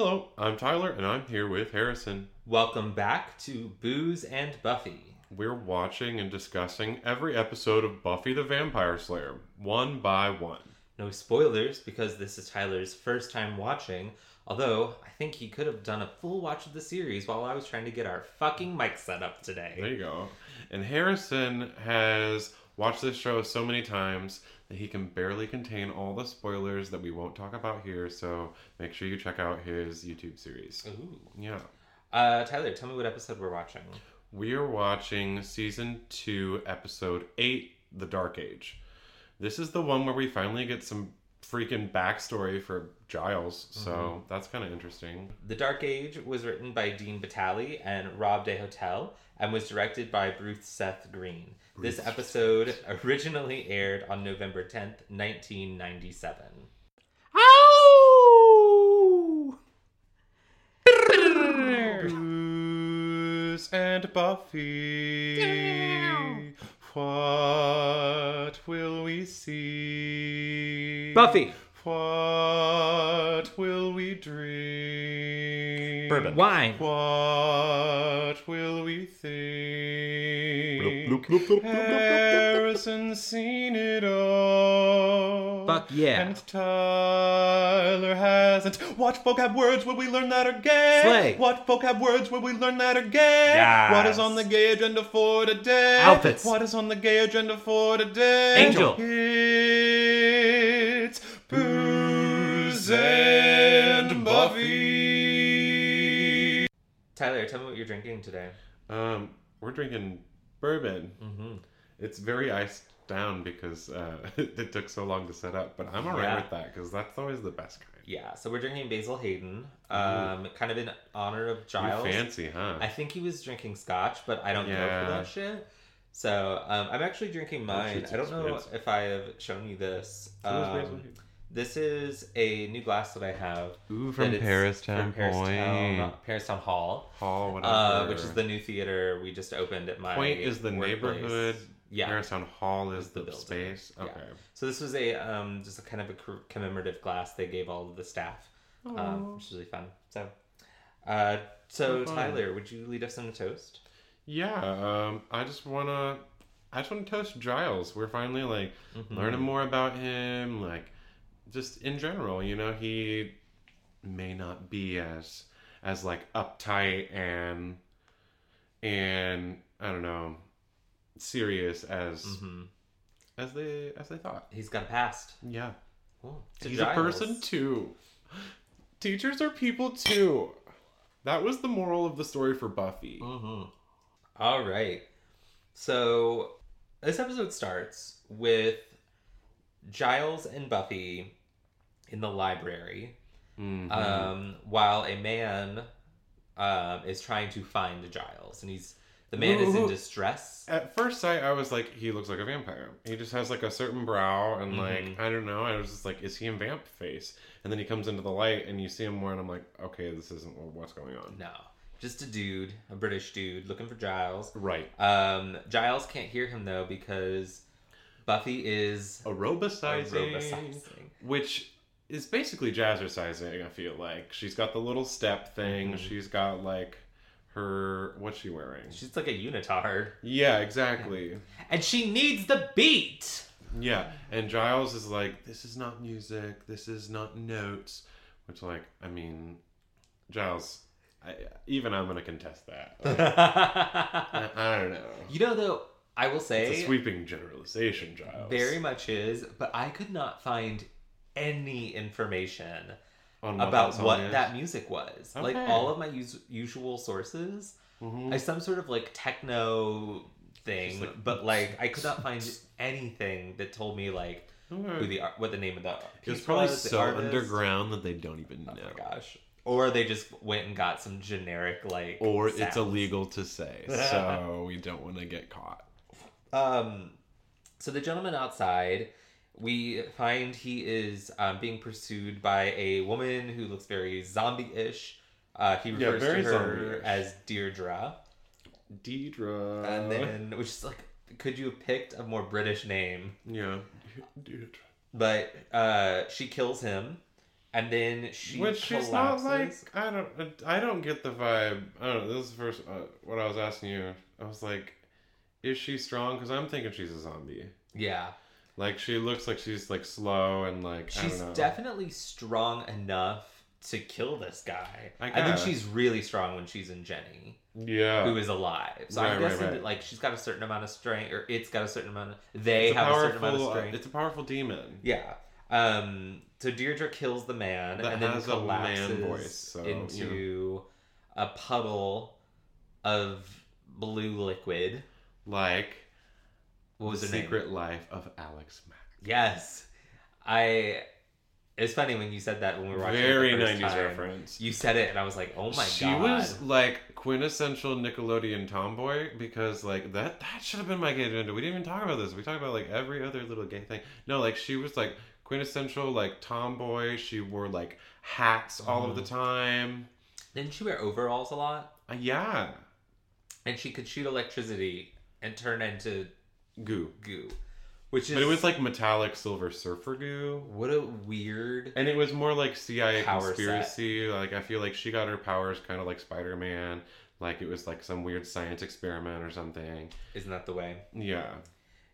Hello, I'm Tyler, and I'm here with Harrison. Welcome back to Booze and Buffy. We're watching and discussing every episode of Buffy the Vampire Slayer, one by one. No spoilers because this is Tyler's first time watching, although I think he could have done a full watch of the series while I was trying to get our fucking mic set up today. There you go. And Harrison has watched this show so many times that he can barely contain all the spoilers that we won't talk about here, so make sure you check out his YouTube series. Ooh. Yeah. Uh, Tyler, tell me what episode we're watching. We are watching season two, episode eight, The Dark Age. This is the one where we finally get some freaking backstory for Giles, so mm-hmm. that's kind of interesting. The Dark Age was written by Dean Batali and Rob Des Hotel and was directed by Bruce Seth Green. This episode originally aired on November 10th, 1997. Bruce and Buffy. What will we see? Buffy! What will we dream? Bourbon. Wine. What will we think? Harrison's seen it all. Fuck yeah. And Tyler hasn't. What vocab words will we learn that again? Slay. What vocab words will we learn that again? Yes. What is on the gay agenda for today? Outfits. What is on the gay agenda for today? Angel. It's Booze and Buffy. Tyler, tell me what you're drinking today. Um, we're drinking bourbon. Mm-hmm. It's very iced down because uh, it took so long to set up, but I'm alright Yeah. with that because that's always the best kind. Yeah, so we're drinking Basil Hayden, um, kind of in honor of Giles. You fancy, huh? I think he was drinking scotch, but I don't know Yeah. for that shit. So um, I'm actually drinking mine. I don't know if I have shown you this. Um, Basil Hayden? This is a new glass that I have. Ooh, that it's from Paristown, Paristown Hall, Hall, whatever. uh, which is the new theater we just opened at my Point is the workplace. neighborhood. Yeah. Paris Town Hall is the the, space. Yeah. Okay. So this was a um, just a kind of a commemorative glass they gave all of the staff, um, which is really fun. So, uh, so So. Tyler, would you lead us in a toast? Yeah. Um, I just wanna. I just want to toast Giles. We're finally like Mhm. learning more about him. Like, just in general, you know, he may not be as as like uptight and and I don't know serious as Mhm. as they as they thought. He's got a past. Yeah. Cool. He's Giles. a person too. Teachers are people too. That was the moral of the story for Buffy. Mm-hmm. All right. So this episode starts with Giles and Buffy in the library, Mhm. um, while a man um, is trying to find Giles, and he's the man is in distress. At first sight, I was like, he looks like a vampire. He just has like a certain brow, and Mhm. like I don't know. I was just like, is he in vamp face? And then he comes into the light, and you see him more, and I'm like, okay, this isn't what's going on. No, just a dude, a British dude looking for Giles. Right. Um, Giles can't hear him though because Buffy is Aerobicizing, aerobicizing. which is basically jazzercising. I feel like she's got the little step thing. Mhm. She's got like her what's she wearing? She's like a unitard. Yeah, exactly. And she needs the beat. Yeah, and Giles is like, "This is not music. This is not notes." Which, like, I mean, Giles, I, even I'm gonna contest that. Like, I, I don't know. you know, though, I will say It's a sweeping generalization, Giles. very much is, but I could not find any information On about that what is. that music was. Like all of my us- usual sources, Mhm. I some sort of like techno thing, like- but like I could not find anything that told me like who the what the name of the It was probably was, so underground that they don't even Oh know. my gosh. Or they just went and got some generic like Or it's illegal to say, so we don't want to get caught. Um, so the gentleman outside, we find he is um, being pursued by a woman who looks very zombie-ish. Uh, he Yeah, refers very to her zombie-ish. as Deirdre, Deirdre. and then which is like, could you have picked a more British name? yeah, Deidre. But uh, she kills him, and then she Which she's collapses. not like I don't I don't get the vibe. I don't know. This is the first uh, what I was asking you. I was like, is she strong? Because I'm thinking she's a zombie. yeah, Like she looks like she's like slow and like I she's don't know. definitely strong enough to kill this guy. I I, think she's really strong when she's in Jenny, yeah. who is alive. So Right, I'm guessing right. that like she's got a certain amount of strength, or it's got a certain amount of. They a have a certain amount powerful. of uh, strength. it's a powerful demon. Yeah. Um. So Deirdre kills the man That and then collapses man voice, so, into a puddle of blue liquid. Like What was the her name? Secret Life of Alex Mack. Yes. I. It's funny when you said that when we were watching Very it the first 90s reference. You said it, and I was like, "Oh my she god!" She was like quintessential Nickelodeon tomboy because like that that should have been my gay agenda. We didn't even talk about this. We talked about like every other little gay thing. No, like she was like quintessential like tomboy. She wore like hats all of the Mhm. time. Didn't she wear overalls a lot? Uh, yeah, And she could shoot electricity and turn into goo. goo, which is. But it was like metallic silver surfer goo. what a weird. And it was more like CIA conspiracy. Like I feel like she got her powers kind of like Spider Man. Like it was like some weird science experiment or something. Isn't that the way? Yeah.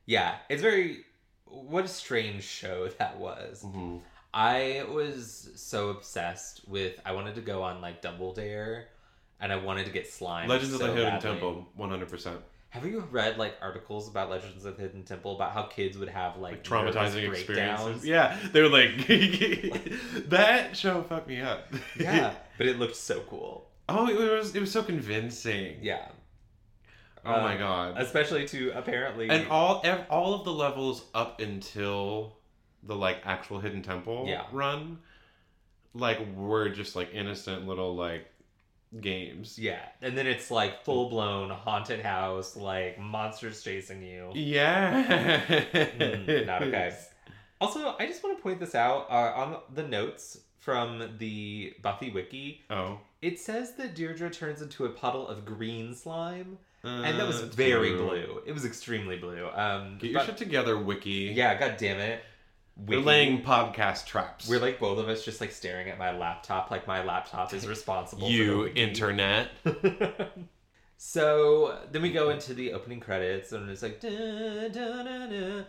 Yeah, it's very. What a strange show that was. hmm I was so obsessed with. I wanted to go on like Double Dare, and I wanted to get slime. Legends of the Hidden badly. Temple, one hundred percent. Have you read like articles about Legends of Hidden Temple about how kids would have like, Like traumatizing experiences. Yeah, they were like that show fucked me up. yeah, but it looked so cool. oh, it was it was so convincing. Yeah. Oh my Um, god. Especially to apparently and all ev- all of the levels up until the like actual hidden temple Yeah. run, like were just like innocent little like games. yeah, and then it's like full blown haunted house, like monsters chasing you. Yeah. Mm, not okay. Also, I just want to point this out uh, on the notes from the Buffy wiki. Oh. It says that Deirdre turns into a puddle of green slime, and that was Uh, very true. blue. It was extremely blue. Um, Get your but- shit together, Wiki. yeah, god damn it. We're laying podcast traps. We're like both of us just like staring at my laptop, like my laptop is responsible. you internet. so then we go into the opening credits, and it's like, da, da, da, da.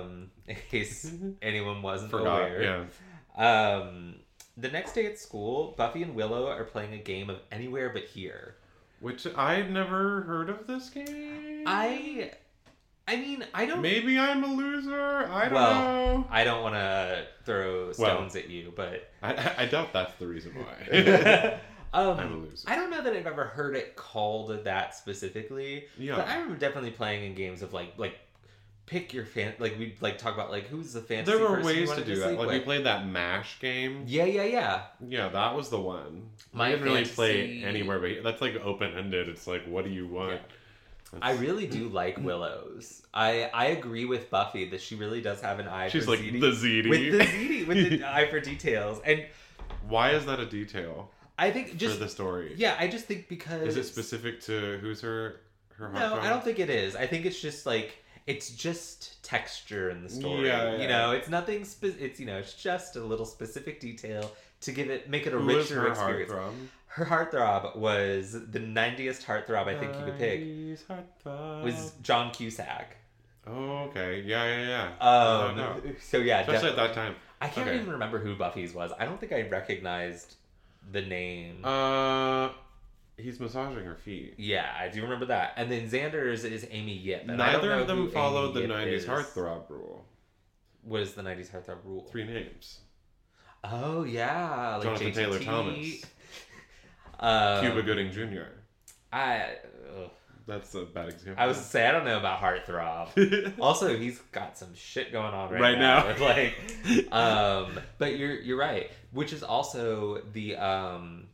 um, in case anyone wasn't Forgot. aware. Yeah. Um, the next day at school, Buffy and Willow are playing a game of Anywhere But Here. Which I'd never heard of this game. I, I mean, I don't. Maybe I'm a loser. I don't Well, know. I don't want to throw stones at you, but I, I doubt that's the reason why. um, I'm a loser. I don't know that I've ever heard it called that specifically. Yeah. But I remember definitely playing in games of like like pick your fan like we like talk about like who's the fantasy. there were ways to wanted do that. sleep Like we played that Mash game. Yeah, yeah, yeah. Yeah, that was the one. My I didn't really play anywhere, but that's like open ended. It's like, what do you want? I really do like Willow's. I I agree with Buffy that she really does have an eye. She's for like the ZD. with the ZD with the eye for details, and Why is that a detail I think just for the story? yeah, I just think because Is it specific to who's her her No. I don't think it is. I think it's just like it's just texture in the story. Yeah, yeah. You know, it's nothing. Spe- it's you know, it's just a little specific detail to give it make it a Who is richer her experience. Heartthrob? Her heartthrob was the 90th heartthrob I think you could pick heartthrob. was John Cusack. Oh, okay. Yeah, yeah, yeah. I Um, know. so yeah, Especially at that time. I can't Okay. even remember who Buffy's was. I don't think I recognized the name. Uh, he's massaging her feet. yeah, I do remember that. And then Xander's is Amy Yip. and I don't Neither know of them followed the Yip 90s is. heartthrob rule. What is the 90s heartthrob rule? Three names. Oh yeah, like Jonathan JTT. Taylor Thomas. Um, Cuba Gooding Jr. I ugh. That's a bad example. I was say I don't know about heartthrob. also, he's got some shit going on right, Right now. now. like, um, but you're you're right. Which is also the um,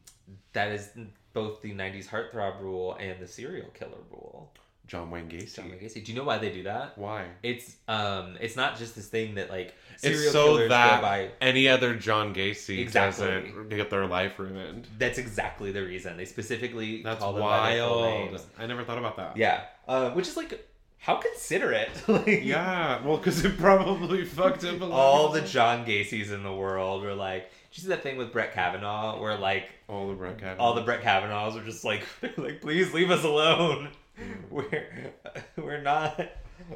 that is both the '90s heartthrob rule and the serial killer rule. John Wayne Gacy. John Wayne Gacy. Do you know why they do that? Why? It's um, it's not just this thing that like serial It's so killers that go by. any other John Gacy Exactly. doesn't get their life ruined. That's exactly the reason they specifically That's call them by their full wild. names. I never thought about that. Yeah, uh, which is like how considerate. like, Yeah, well, because it probably fucked up a lot. all the John Gacy's in the world were like. Did you see that thing with Brett Kavanaugh where like all the Brett Kavanaugh. all the Brett Kavanaughs are just like they're like please leave us alone. We're we're not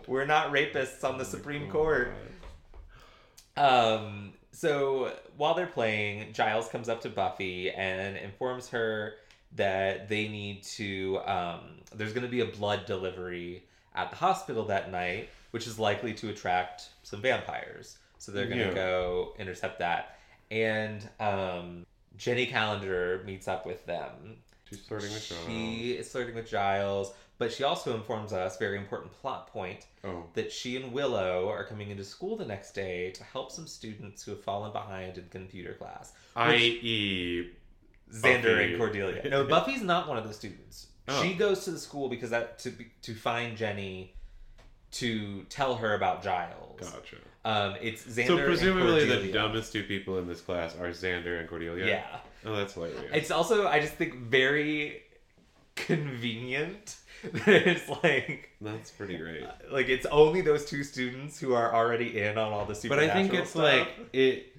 we're not rapists on the Supreme Court. Um, so while they're playing, Giles comes up to Buffy and informs her that they need to. Um, there's going to be a blood delivery at the hospital that night, which is likely to attract some vampires. So they're going to Yeah. go intercept that. And um, Jenny Calendar meets up with them. She's flirting with Giles. She is flirting with Giles, but she also informs us, very important plot point, Oh, that she and Willow are coming into school the next day to help some students who have fallen behind in computer class. i.e., Xander and Cordelia. No, Buffy's not one of the students. Oh. She goes to the school because that to to find Jenny to tell her about Giles. gotcha. Um, it's Xander. so and presumably the dumbest two people in this class are Xander and Cordelia. Yeah. Oh, that's hilarious. It's also I just think very convenient it's like that's pretty great. like it's only those two students who are already in on all the super. But I think it's stuff. like it.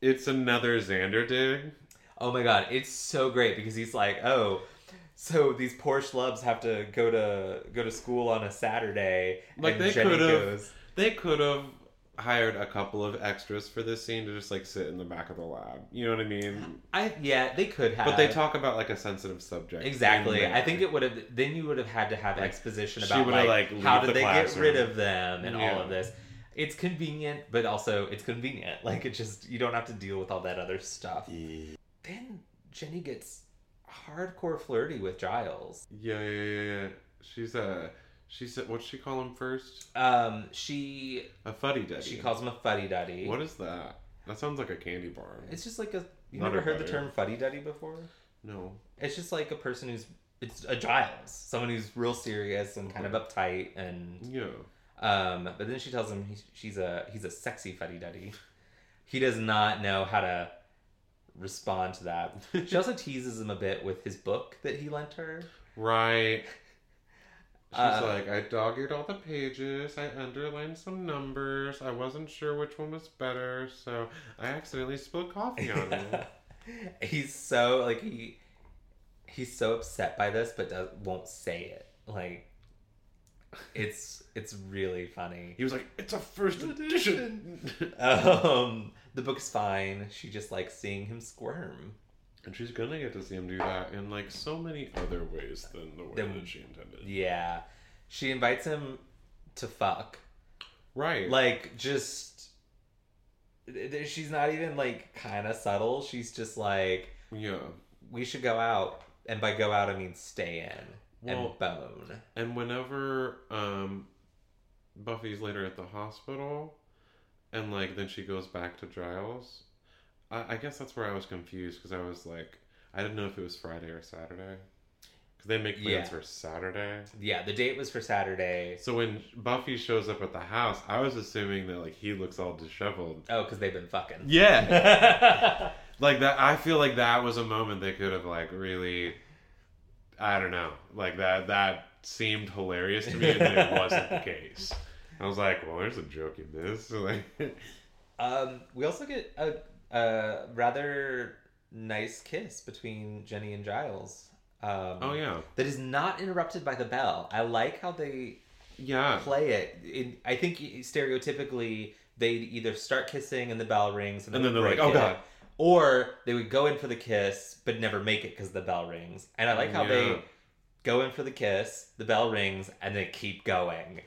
It's another Xander dig. oh my god it's so great because he's like oh so these poor schlubs have to go to go to school on a saturday Like, and they could've- goes They could have hired a couple of extras for this scene to just like sit in the back of the lab. You know what I mean? i yeah they could have But they talk about like a sensitive subject. Exactly. I think it would have. Then you would have had to have Like, exposition about like, like, how did the they get rid of them and all of this. It's convenient, but also it's convenient. Like it just you don't have to deal with all that other stuff. Then Jenny gets hardcore flirty with Giles. Yeah, yeah, yeah, yeah. She's a. She said, what'd she call him first? Um, she A fuddy duddy. she calls him a fuddy duddy. What is that? That sounds like a candy bar. It's just like a. You Not never a heard the butter. term fuddy duddy before? no. It's just like a person who's it's a Giles, someone who's real serious and kind of uptight and Yeah. Um, but then she tells him he's, she's a he's a sexy fuddy duddy. He does not know how to respond to that. She also teases him a bit with his book that he lent her. Right. She's Uh, like, I dog-eared all the pages. I underlined some numbers. I wasn't sure which one was better, so I accidentally spilled coffee on it. he's so like he he's so upset by this, but does, won't say it. Like it's it's really funny. He was like, "It's a first edition." Um, the book's fine. She just likes seeing him squirm. And she's gonna get to see him do that in like so many other ways than the way Than- that she intended. Yeah, she invites him to fuck. Right. like just th- th- she's not even like kind of subtle she's just like yeah. we should go out and by go out i mean stay in Well- and bone And whenever um, Buffy's later at the hospital, and like then she goes back to Giles, I, I guess that's where I was confused because I was like, I didn't know if it was Friday or Saturday, because they make plans Yeah. for Saturday. yeah the date was for saturday So when Buffy shows up at the house, I was assuming that like he looks all disheveled. oh because they've been fucking Yeah, like that. I feel like that was a moment they could have like really, I don't know, like that. That seemed hilarious to me, and it wasn't the case. I was like, well, there's a joke in this. Like, um we also get a, a rather nice kiss between jenny and giles um oh yeah, that is not interrupted by the bell i like how they yeah, play it. In, I think stereotypically they'd either start kissing and the bell rings, and, And then they're like, "Oh, it," God. or they would go in for the kiss but never make it because the bell rings. And I like how Yeah. they go in for the kiss, the bell rings, and they keep going.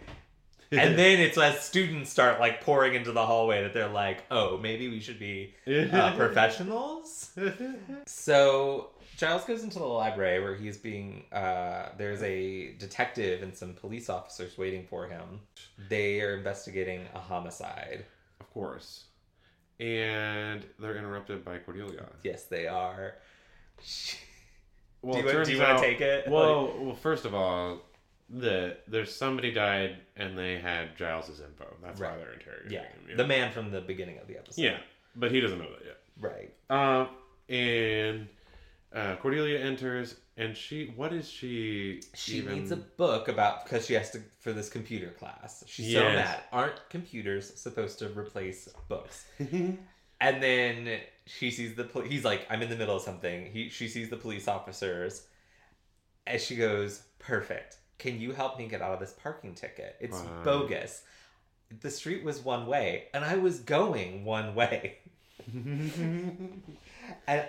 And then it's as students start like pouring into the hallway that they're like, "Oh, maybe we should be uh, professionals." So Giles goes into the library where he's being. Uh, there's a detective and some police officers waiting for him. They are investigating a homicide. of course, and they're interrupted by Cordelia. Yes, they are. Well, do you, do you want to take it? Well, well, first of all, the there's somebody died and they had Giles's info. That's why they're interrogating yeah, him. the man from the beginning of the episode. yeah, but he doesn't know that yet. right. Um, and uh, Cordelia enters, and she. What is she? She even... needs a book about because she has to for this computer class. She's so mad. Aren't computers supposed to replace books? And then she sees the pol- he's like, I'm in the middle of something. He she sees the police officers, and she goes, "Perfect. Can you help me get out of this parking ticket? It's bogus. The street was one way, and I was going one way. And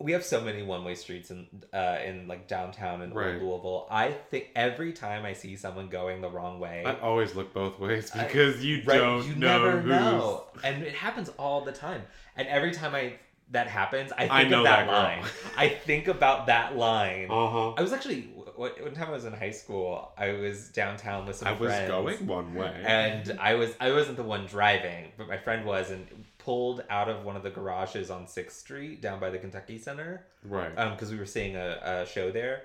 we have so many one way streets in uh, in like downtown and Right. Louisville. I think every time I see someone going the wrong way, I always look both ways I- because you right, don't you know never who's. know, and it happens all the time. And every time I that happens, I think I know of that, that line. I think about that line. Uh huh. I was actually one time I was in high school. I was downtown with some friends. I was going one way. and I was I wasn't the one driving, but my friend was, and pulled out of one of the garages on Sixth Street down by the Kentucky Center right. Um, because we were seeing a, a show there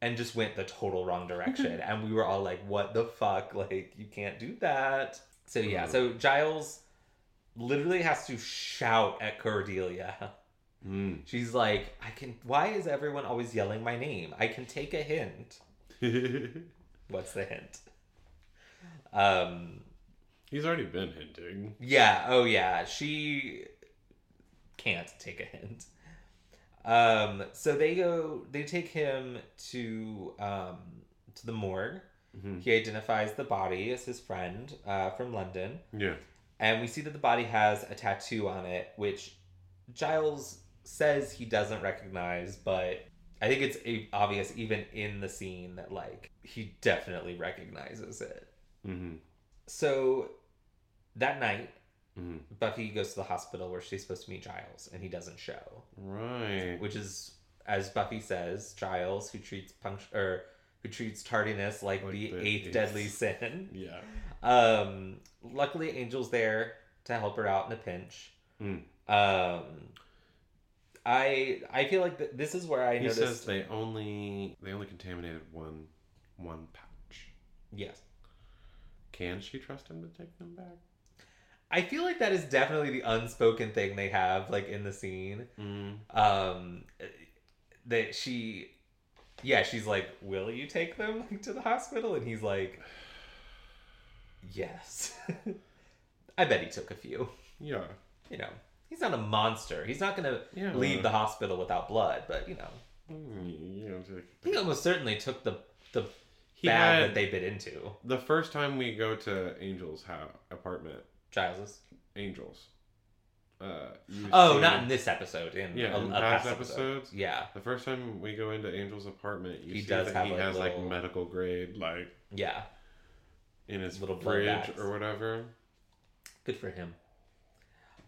and just went the total wrong direction and we were all like what the fuck like you can't do that so yeah so giles literally has to shout at cordelia Mm. she's like i can why is everyone always yelling my name i can take a hint what's the hint um He's already been hinting. Yeah, oh yeah. She can't take a hint. Um so they go they take him to um to the morgue. Mhm. He identifies the body as his friend uh, from London. Yeah. And we see that the body has a tattoo on it, which Giles says he doesn't recognize, but I think it's obvious even in the scene that like he definitely recognizes it. Mm-hmm. So that night, Mm-hmm. Buffy goes to the hospital where she's supposed to meet Giles, and he doesn't show. Right. Which is, as Buffy says, Giles, who treats punct- or who treats tardiness like, Like the, the eighth deadly sin. Yeah. Um, luckily, Angel's there to help her out in a pinch. Mm. Um, I I feel like th- this is where I noticed. He noticed. says they only they only contaminated one one pouch. yes, Can she trust him to take them back? I feel like that is definitely the unspoken thing they have like in the scene. Mm. um that she yeah she's like will you take them like, to the hospital and he's like yes i bet he took a few Yeah. you know he's not a monster he's not gonna Yeah. leave the hospital without blood but you know Mm, he almost certainly took the the He bag that they bit into the first time we go to Angel's house apartment. giles's Angels. Uh, oh not in this episode in Yeah, a, in past past episode. episodes? yeah The first time we go into Angel's apartment, you He see does that have, he like, has little- like medical grade, like yeah in his Little blood fridge or whatever. good for him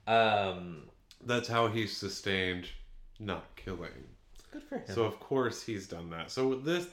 um That's how he's sustained not killing. good for him So of course he's done that. So this,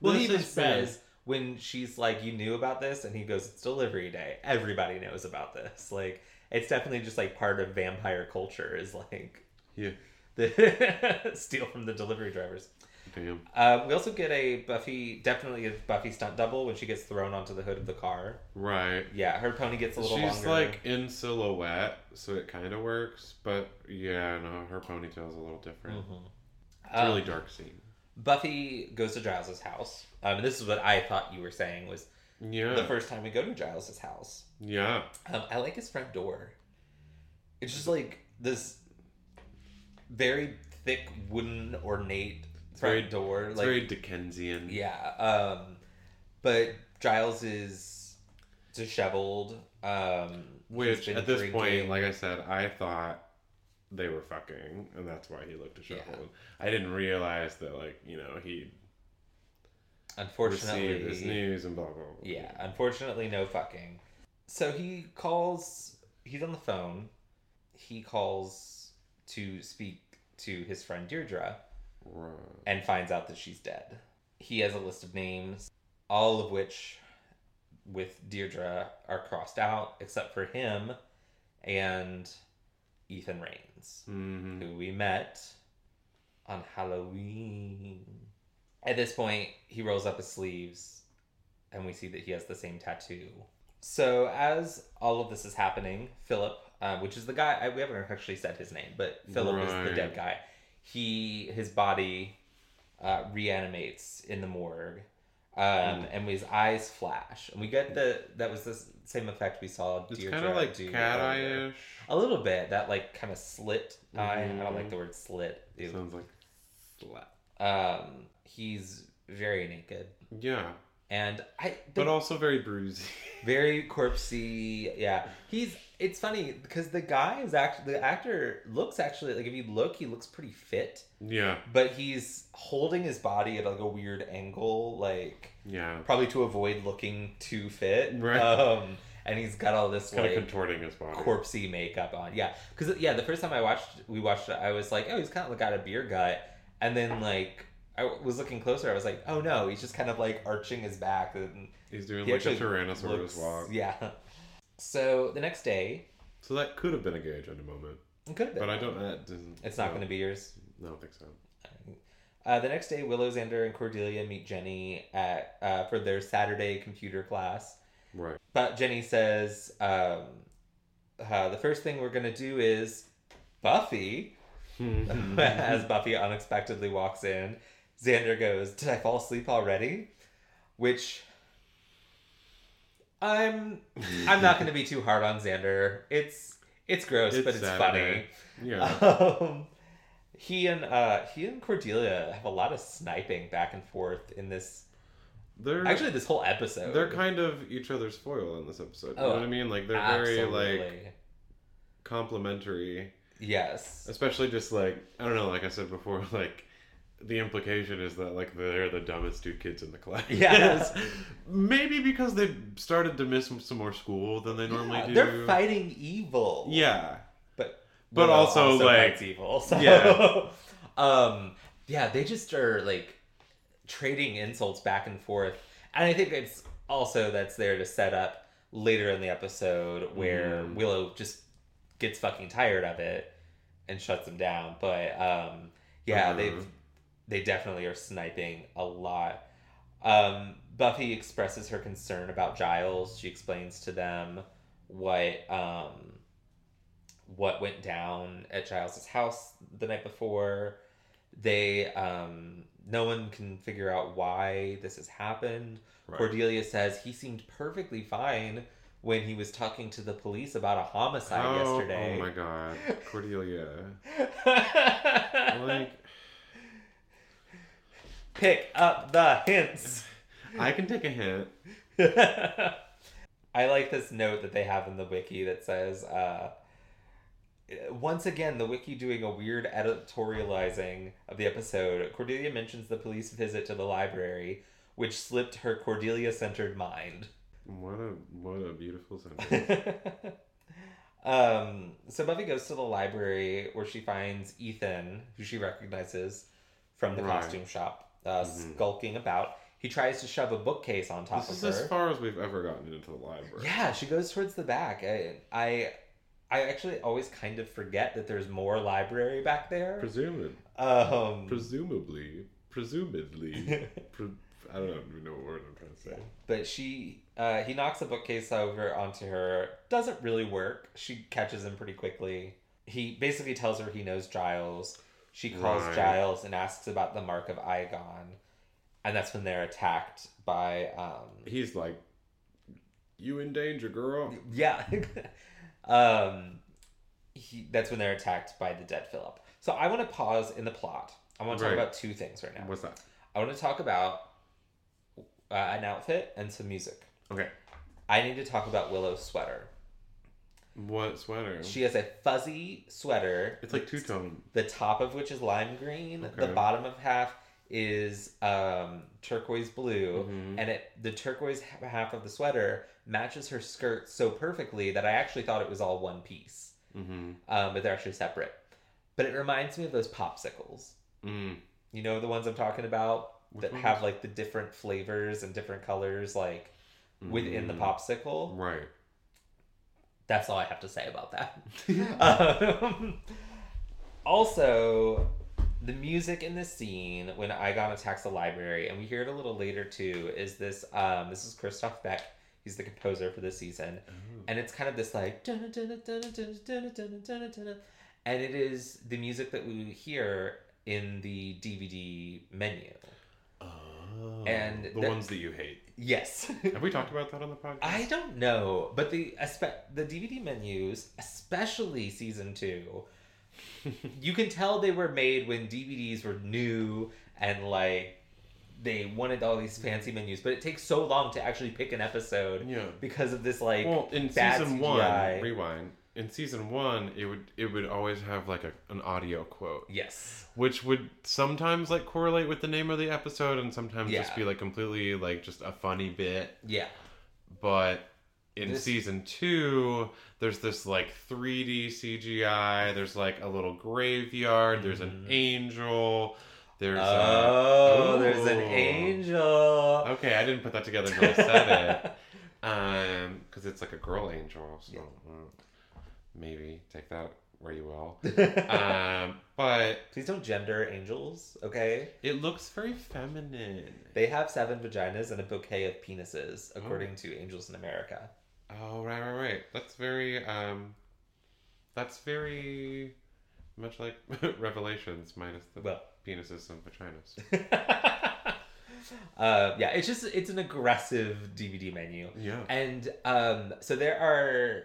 Well, this he even has been- says when she's like, "You knew about this," and he goes, "It's delivery day. Everybody knows about this. Like, it's definitely just like part of vampire culture. Is like yeah, the steal from the delivery drivers." Damn, Uh, we also get a Buffy, definitely a Buffy stunt double when she gets thrown onto the hood of the car. right. Yeah, her pony gets a little She's longer. like in silhouette, so it kind of works. But yeah, no, her ponytail's a little different. Mhm. It's a really Um, dark scene. Buffy goes to Giles's house. Um, and this is what I thought you were saying was Yeah, the first time we go to Giles's house. yeah, Um, I like his front door. It's just like this very thick wooden ornate front very- door. it's like very Dickensian. yeah. Um, but Giles is disheveled. Um, Which at this drinking. point, like I said, I thought they were fucking, and that's why he looked disheveled. I didn't realize that, like you know, he unfortunately, received this news and blah blah. blah. yeah, unfortunately, no fucking. So he calls. He's on the phone. He calls to speak to his friend Deirdre. Right. and finds out that she's dead. He has a list of names, all of which with Deirdre are crossed out, except for him and Ethan Rains, hmm who we met on Halloween. At this point, he rolls up his sleeves and we see that he has the same tattoo. So, as all of this is happening, Philip, uh, which is the guy, I, we haven't actually said his name, but Philip is the dead guy. He his body uh, reanimates in the morgue, um, Mm. and his eyes flash, and we get the that was the same effect we saw. It's kind of like cat eye ish. A little bit that like kind of slit eye. I don't like the word slit. Ew. Sounds like flat. Um, he's very naked, Yeah, and I the but also very bruisey. very corpsey. Yeah, he's. It's funny because the guy is actually the actor looks actually like if you look, he looks pretty fit, yeah, but he's holding his body at like a weird angle, like yeah. probably to avoid looking too fit. Right. Um, and he's got all this Kind like of contorting his body. corpsey makeup on. Yeah, because yeah, the first time I watched, we watched it, I was like, oh, he's kind of got a beer gut, and then like I was looking closer, I was like, oh no, he's just kind of like arching his back and He's doing he like a Tyrannosaurus looks- walk. Yeah. So the next day, So that could have been a gay gender moment, it could have been. but I don't. That doesn't. It's not going to be yours. I don't think so. Uh, the next day, Willow, Xander, and Cordelia meet Jenny at uh, for their Saturday computer class. Right. But Jenny says, um, uh, the first thing we're going to do is Buffy. As Buffy unexpectedly walks in, Xander goes, Did I fall asleep already? Which I'm I'm not gonna be too hard on Xander. It's it's gross, It's but it's Saturday. funny. Yeah. Um, he and uh he and Cordelia have a lot of sniping back and forth in this They're actually this whole episode. they're kind of each other's foil in this episode. You Oh, know what I mean? Like they're very like complimentary. Yes. Especially just like I don't know, like I said before, like the implication is that like they're the dumbest two kids in the class. Yes. Maybe because they started to miss some more school than they normally Yeah, do. They're fighting evil. Yeah. But But Willow also, like- evil. So. Yeah. um yeah, they just are like trading insults back and forth. And I think it's also that's there to set up later in the episode where Mhm. Willow just gets fucking tired of it and shuts him down. But um yeah, Uh-huh. they've they definitely are sniping a lot. Um, Buffy expresses her concern about Giles. She explains to them what um, what went down at Giles's house the night before. They um, no one can figure out why this has happened. Right. Cordelia says he seemed perfectly fine when he was talking to the police about a homicide oh, yesterday. Oh my god. Cordelia. like Pick up the hints. I can take a hint. I like this note that they have in the wiki that says, uh, once again, the wiki doing a weird editorializing of the episode. Cordelia mentions the police visit to the library, which slipped her Cordelia centered mind. What a what a beautiful sentence. um, so Buffy goes to the library where she finds Ethan, who she recognizes from the Right. costume shop, uh, Mhm. skulking about. He tries to shove a bookcase on top this is of her. as far as we've ever gotten into the library. Yeah, she goes towards the back. I, I, I actually always kind of forget that there's more library back there. Presumably. Um, Presumably. Presumably. Pre- I don't even know what word I'm trying to say. but she, uh, he knocks a bookcase over onto her. Doesn't really work. She catches him pretty quickly. He basically tells her he knows Giles. She calls Right. Giles and asks about the mark of Eyghon, and that's when they're attacked by. Um, He's like, You in danger, girl. Yeah. um, he, that's when they're attacked by the dead Philip. So I want to pause in the plot. I want to talk about two things right now. What's that? I want to talk about uh, an outfit and some music. Okay. I need to talk about Willow's sweater. What sweater? She has a fuzzy sweater. it's like two tone. The top of which is lime green. The bottom of half is um, turquoise blue. Mhm. and it the turquoise half of the sweater matches her skirt so perfectly that I actually thought it was all one piece, Mm-hmm. um, but they're actually separate. But it reminds me of those popsicles. Mm. You know the ones I'm talking about Which that ones? have like the different flavors and different colors, like within the Mm. popsicle. Right. That's all I have to say about that. um, also, the music in this scene when Eyghon attacks the library, and we hear it a little later too, is this. Um, this is Christophe Beck. He's the composer for this season, and it's kind of this like, and it is the music that we hear in the DVD menu. Oh, And the that- ones that you hate. Yes. Have we talked about that on the podcast? I don't know, but the the DVD menus, especially season two, you can tell they were made when DVDs were new and like they wanted all these fancy menus, but it takes so long to actually pick an episode yeah. because of this like Well, in bad season CGI. one, rewind. In season one, it would it would always have like a, an audio quote, yes, which would sometimes like correlate with the name of the episode, and sometimes just be like completely like just a funny bit. yeah, But in This- season two, there's this like 3D CGI. There's like a little graveyard. There's an Mhm. angel. There's a, oh, there's an angel. Okay, I didn't put that together until I said it. Um, because it's like a girl angel, so Yeah. Maybe take that where you will. um, but Please don't gender angels, okay? it looks very feminine. They have seven vaginas and a bouquet of penises, according to Angels in America. Oh right, right, right. That's very um, that's very much like Revelations minus the Well, penises and vaginas. uh, yeah, it's just it's an aggressive DVD menu, Yeah. and um, so there are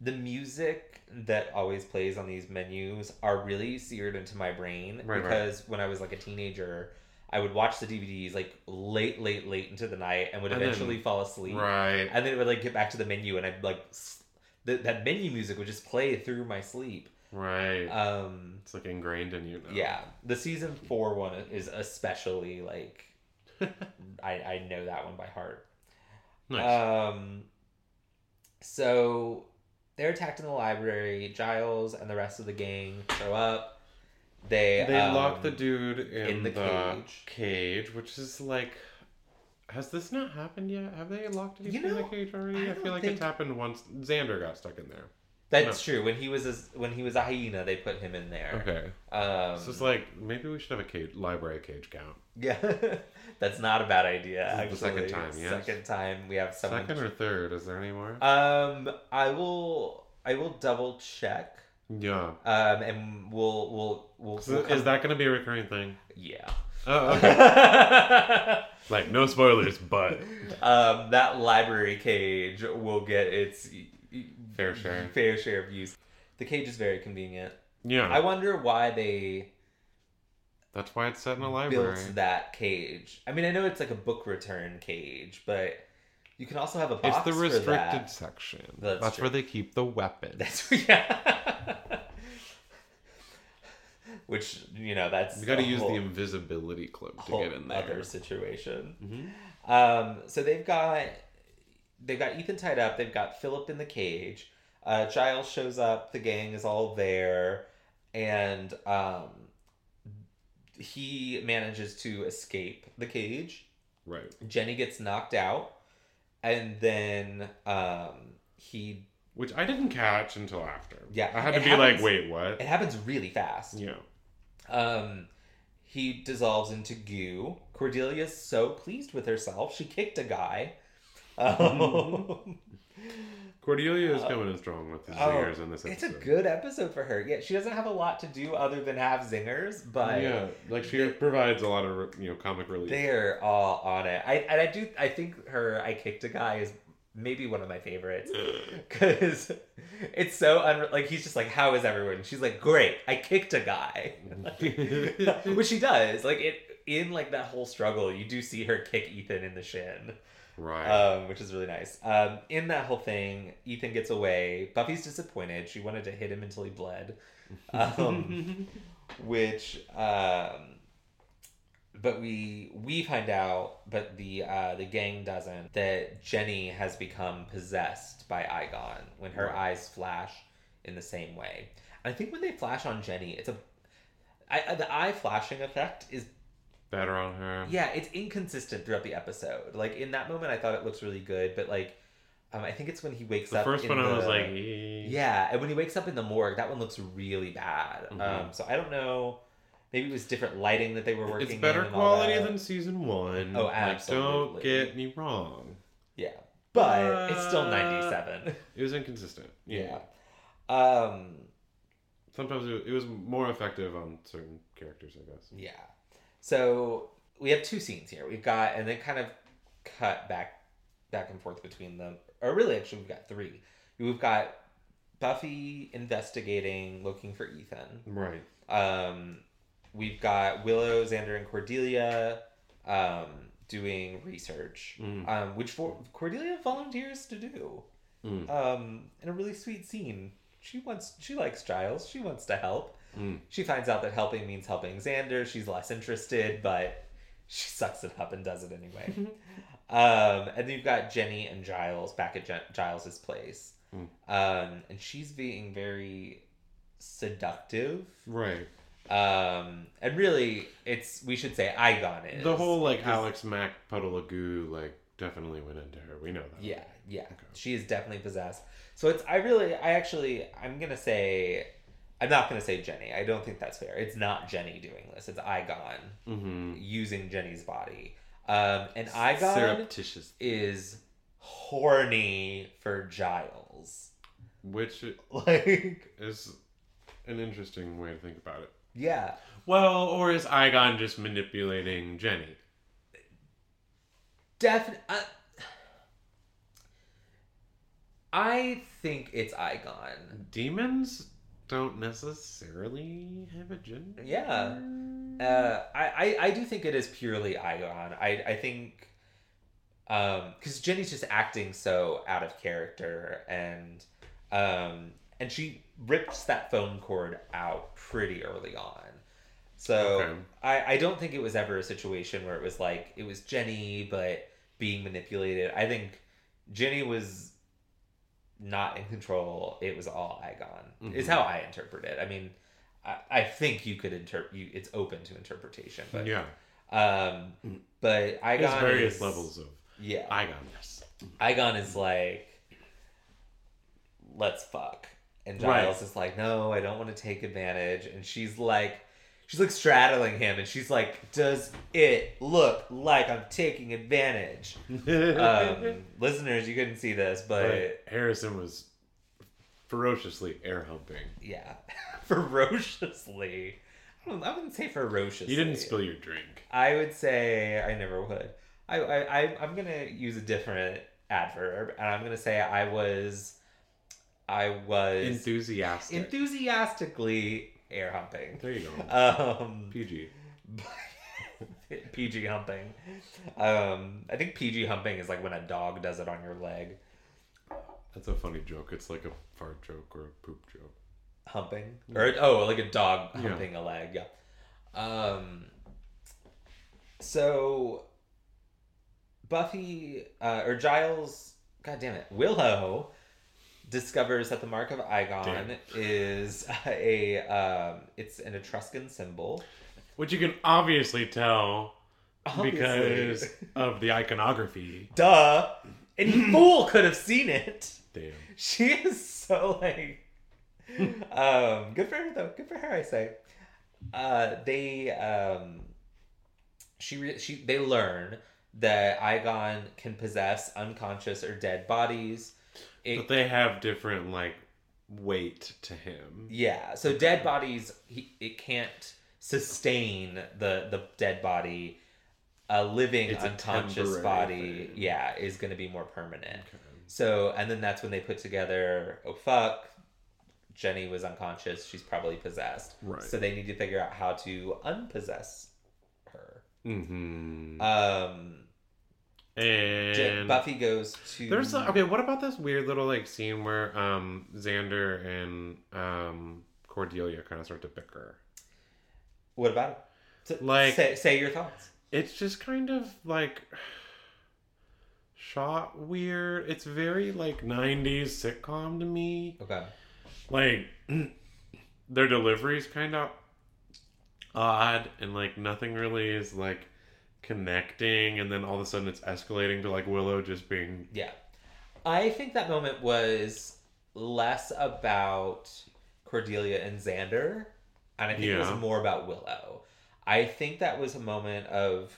the music that always plays on these menus are really seared into my brain Right, right. because when I was like a teenager. I would watch the DVDs like late, late, late into the night, and would And then- eventually fall asleep. Right. and then it would like get back to the menu and i'd like the, that menu music would just play through my sleep Right. um it's like ingrained in you now. yeah the season four one is especially like i i know that one by heart nice. um so they're attacked in the library giles and the rest of the gang show up they They um, lock the dude in, in the the, cage. cage. which is like. Has this not happened yet? Have they locked him You in the cage already? I I, feel like think- it's happened once. Xander got stuck in there. That's true when he was a, when he was a hyena they put him in there Okay. um So it's like maybe we should have a cage library cage count. Yeah, that's not a bad idea. This is the Actually, second time, yes. Second time we have someone. Second or third? Is there any more? Um, I will. I will double check. yeah. Um, and we'll we'll we'll. So we'll come- is that going to be a recurring thing? Yeah. Oh, okay. like no spoilers, but um, that library cage will get its fair share. fair share of use. The cage is very convenient. Yeah. I wonder why they That's why it's set in a library. built that cage. I mean, I know it's like a book return cage, but you can also have a box It's the restricted section. That's That's, where they keep the weapons. That's yeah. Which you know that's you got to use whole- the invisibility cloak to get in there. other situation. Mhm. Um, so they've got they've got Ethan tied up. They've got Philip in the cage. Uh, Giles shows up. The gang is all there, and um, he manages to escape the cage. Right. Jenny gets knocked out, and then um, he Which I didn't catch until after. Yeah, I had to be happens- like, wait, what? it happens really fast. Yeah. Um, he dissolves into goo. Cordelia's so pleased with herself, she kicked a guy. Um, Cordelia is Uh, coming in strong with the oh, zingers in this episode. it's a good episode for her. Yeah, she doesn't have a lot to do other than have zingers, but yeah, like she provides a lot of you know comic relief. they're all on it. I and I do. I think her "I kicked a guy" is maybe one of my favorites because it's so unre- like he's just like, "How is everyone?" She's like, "Great, I kicked a guy," which she does. Like it in like that whole struggle, you do see her kick Ethan in the shin. Right. um, which is really nice. Um, in that whole thing, Ethan gets away. Buffy's disappointed. She wanted to hit him until he bled. Um, which, um, but we we find out, but the uh, the gang doesn't. That Jenny has become possessed by Eyghon when her Right. eyes flash in the same way. And I think when they flash on Jenny, it's a I, the eye flashing effect is Better on her. yeah, it's inconsistent throughout the episode. Like in that moment, I thought it looks really good, but like, um, I think it's when he wakes The up. first one I was like, yeah, and when he wakes up in the morgue, that one looks really bad. Um, Mhm. so I don't know. Maybe it was different lighting that they were working. It's better in and all quality than season one. Oh, Like, absolutely. don't get me wrong. yeah, but it's still Uh, ninety seven. It was inconsistent. yeah. Um. Sometimes it, it was more effective on certain characters, I guess. Yeah. So we have two scenes here. We've got and then kind of cut back back and forth between them. Or really actually we've got three. We've got Buffy investigating, looking for Ethan. Right. Um we've got Willow, Xander, and Cordelia um doing research. Mm. Um which for Cordelia volunteers to do. Mm. Um in a really sweet scene. She wants she likes Giles. She wants to help. Mm. She finds out that helping means helping Xander. She's less interested, but she sucks it up and does it anyway. um, and then you've got Jenny and Giles back at Gen- Giles's place. Hmm. Um, and she's being very seductive. Right. Um, and really, it's we should say Eyghon is The whole like because- Alex Mack puddle of goo like definitely went into her. We know that. Yeah, yeah. Okay. She is definitely possessed. So it's I really I actually I'm gonna say I'm not gonna say Jenny. I don't think that's fair. It's not Jenny doing this. It's Eyghon Mm-hmm. using Jenny's body. Um and Eyghon Surreptitious. is horny for Giles. Which Like is an interesting way to think about it. yeah. Well, or is Eyghon just manipulating Jenny? Definitely uh, I think it's Eyghon. Demons don't necessarily have a gender. Yeah. Uh, I, I, I do think it is purely Eyghon. I, I think um because Jenny's just acting so out of character and um, and she rips that phone cord out pretty early on. So Okay. I, I don't think it was ever a situation where it was like it was Jenny but being manipulated. I think Jenny was not in control. It was all Eyghon. Is Mhm. how I interpret it. I mean, I, I think you could interpret. You, it's open to interpretation, but yeah. um, but Eyghon There's various is, levels of Yeah, Igonness. Eyghon is like, let's fuck, and Right. Giles is like, no, I don't want to take advantage, and she's like. She's like straddling him, and she's like, "Does it look like I'm taking advantage?" Um, listeners, you couldn't see this, but but Harrison was ferociously air humping. yeah, ferociously. I, don't, I wouldn't say ferociously. You didn't spill your drink. I would say I never would. I, I, I I'm gonna use a different adverb, and I'm gonna say I was, I was Enthusiastic. enthusiastically air humping. there you go. Um, PG. PG humping. Um, I think PG humping is like when a dog does it on your leg. That's a funny joke. It's like a fart joke or a poop joke. humping or oh like a dog Yeah. humping a leg yeah um so buffy uh, or giles god damn it willow discovers that the mark of Eyghon is a um it's an etruscan symbol. Which you can obviously tell Obviously. because of the iconography. duh. Any fool could have seen it. Damn. she is so like um good for her though. Good for her i say. Uh they um she re- she they learn that Eyghon can possess unconscious or dead bodies it, But they have different like weight to him. yeah so dead bodies he, it can't sustain the the dead body a living It's unconscious temporary body thing. yeah is going to be more permanent Okay. So, and then that's when they put together, oh fuck, Jenny was unconscious. She's probably possessed. Right. So they need to figure out how to unpossess her. Mm-hmm. Um, and Buffy goes to. there's a, okay. What about this weird little like scene where um Xander and um Cordelia kind of start to bicker? What about it? So- Like- say, say your thoughts. It's just kind of like shot weird. It's very like 90s sitcom to me. Okay. Like their delivery's kind of odd and like nothing really is like connecting and then all of a sudden it's escalating to like Willow just being Yeah. I think that moment was less about Cordelia and Xander, and I think it Yeah. was more about Willow. I think that was a moment of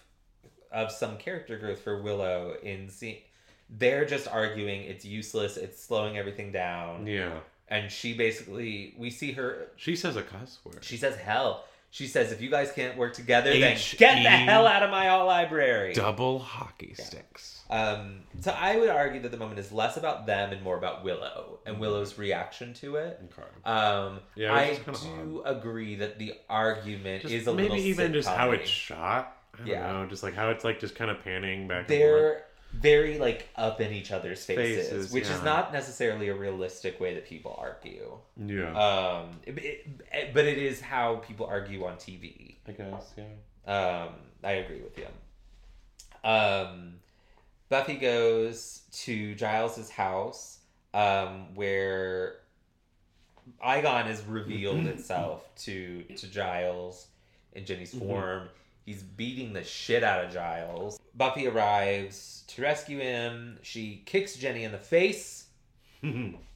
of some character growth for Willow in see they're just arguing it's useless, it's slowing everything down. yeah. and she basically we see her. She says a cuss word. She says hell. She says if you guys can't work together, then get the hell out of my all library. Double hockey sticks. Um, so I would argue that the moment is less about them and more about Willow and Willow's reaction to it. Okay. Um. Yeah, I it's just kinda do agree that the argument Just is a maybe little even just how it's shot. I don't Yeah. know, just like how it's like just kind of panning back. and forth. They're very like up in each other's faces, Faces, which yeah. is not necessarily a realistic way that people argue. Yeah. Um, it- it- but it is how people argue on TV. I guess. Yeah. Um, I agree with you. Um, Buffy goes to Giles's house, um, where Eyghon has revealed itself to to Giles in Jenny's Mhm. form. He's beating the shit out of Giles. Buffy arrives to rescue him. She kicks Jenny in the face.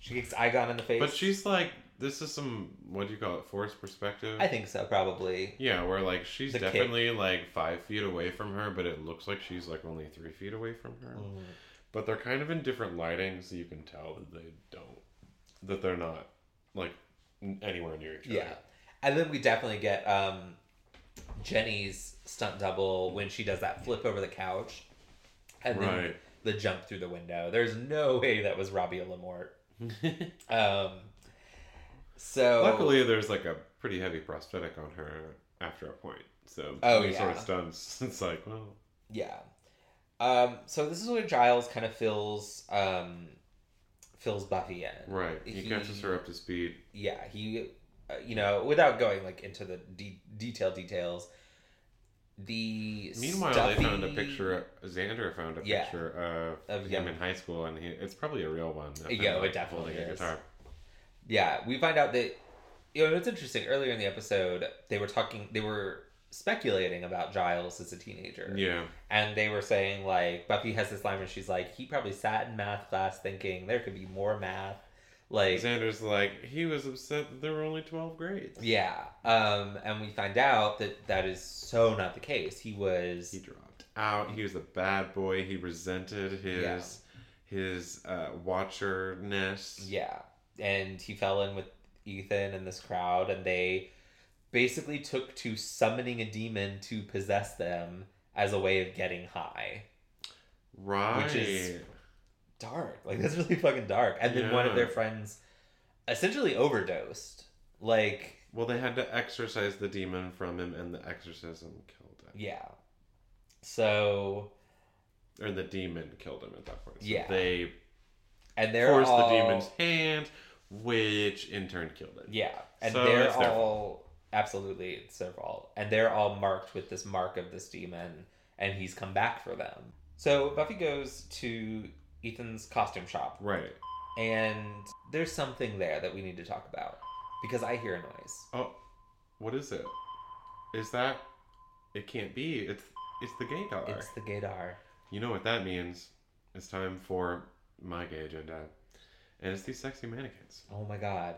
She kicks Eyghon in the face. but she's like, this is some what do you call it? Forced perspective. I think so, probably. Yeah, where like she's The kick. definitely like five feet away from her, but it looks like she's like only three feet away from her. Mm. But they're kind of in different lighting, so you can tell that they don't, that they're not like n- anywhere near each other. Yeah. And then we definitely get um, Jenny's stunt double when she does that flip over the couch and then Right. the jump through the window. There's no way that was Robia LaMorte. Um, so Luckily, there's like a pretty heavy prosthetic on her after a point. So Oh, any sort of yeah. stunts, it's like, well, yeah. Um, so this is where Giles kind of fills um, fills Buffy in. right. He, He- catches her up to speed. yeah, he, you know, without going like into the de- detailed details, the Meanwhile, stuffy, they found a picture. Xander found a Yeah. picture of, Of him him. in high school, and he, it's probably a real one. of him, Yeah, it definitely holding a is. guitar. Yeah, we find out that you know it's interesting. Earlier in the episode, they were talking, they were speculating about Giles as a teenager, Yeah, and they were saying like Buffy has this line where she's like, he probably sat in math class thinking there could be more math, like Xander's like he was upset that there were only twelve grades. yeah, um, and we find out that that is so not the case. He was He dropped out. He was a bad boy. He resented his Yeah. his uh, watcherness. Yeah. And he fell in with Ethan and this crowd, and they basically took to summoning a demon to possess them as a way of getting high. Right. Which is- Dark. Like, that's really fucking dark. And then one of their friends essentially overdosed. Like, well, they had to exorcise the demon from him, and the exorcism killed him. yeah. So, Or the demon killed him at that point. So Yeah. They and they're forced all, the demon's hand, which in turn killed him. Yeah, and So they're all absolutely it's their fault, and they're all marked with this mark of this demon, and he's come back for them. So Buffy goes to Ethan's costume shop, Right. and there's something there that we need to talk about because I hear a noise. Oh, what is it? Is that? It can't be. It's it's the gaydar. It's the gaydar. You know what that means? It's time for my gay agenda, and it's these sexy mannequins. Oh my god,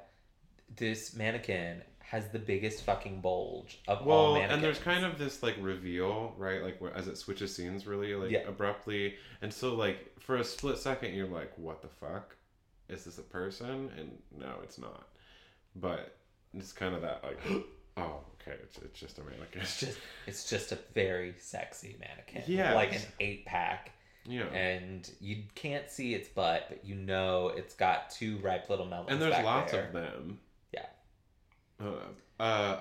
this mannequin has the biggest fucking bulge of all Well, mannequins. and there's kind of this like reveal, right? Like as it switches scenes really like Yeah. abruptly, and so like for a split second you're like, "What the fuck? Is this a person?" And no, it's not. But it's kind of that like, "Oh, okay, it's, it's just a mannequin." it's just it's just a very sexy mannequin. Yes. like an eight pack. yeah. and you can't see its butt, but you know it's got two ripe little melons. and there's lots there. of them. Uh,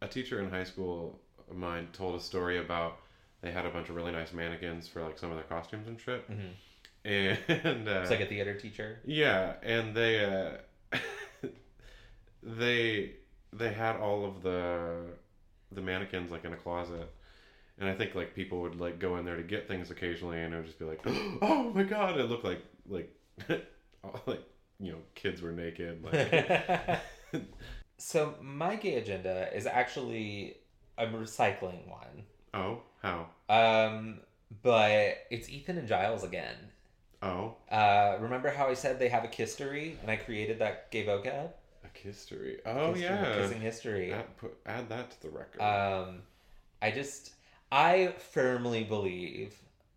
a teacher in high school of mine told a story about they had a bunch of really nice mannequins for like some of their costumes and shit, Mhm. and uh, It's like a theater teacher. yeah, and they uh, they they had all of the the mannequins like in a closet. And I think like people would like go in there to get things occasionally, and it would just be like, "Oh my god!" It looked like like like you know kids were naked. Like so my gay agenda is actually a recycling one, oh how um, but it's Ethan and Giles again. oh Uh, remember how I said they have a history, and I created that gay vocab? a history. Oh Kissing- yeah, kissing history. Add, put, add that to the record. Um, I just, I firmly believe,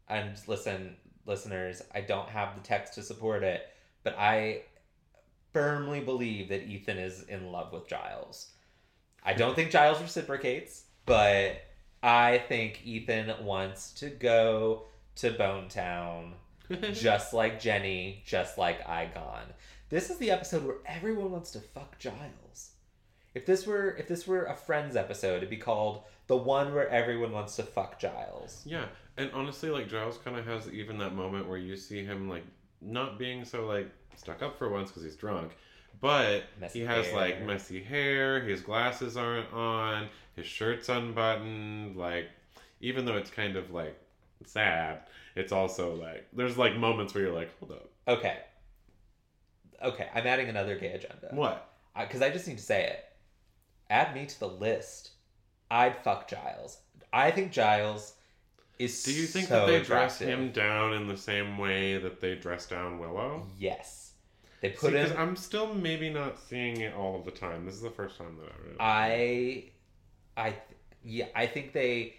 and listen, listeners, I don't have the text to support it, but I firmly believe that Ethan is in love with Giles. I don't think Giles reciprocates, but I think Ethan wants to go to Bone Town just like Jenny, just like Eyghon. This is the episode where everyone wants to fuck Giles. If this were if this were a Friends episode, it'd be called the one where everyone wants to fuck Giles. Yeah, and honestly, like Giles kind of has even that moment where you see him like not being so like stuck up for once because he's drunk, but Messy he has hair. like messy hair. His glasses aren't on. His shirt's unbuttoned. Like even though it's kind of like sad, it's also like there's like moments where you're like, hold up, Okay. Okay, I'm adding another gay agenda. what? Uh, because I, just need to say it. Add me to the list. I'd fuck Giles. I think Giles is Do you think so that they dress him down in the same way that they dress down Willow? Yes. They put Because him. I'm still maybe not seeing it all of the time. This is the first time that I really. I, I, yeah, I think they.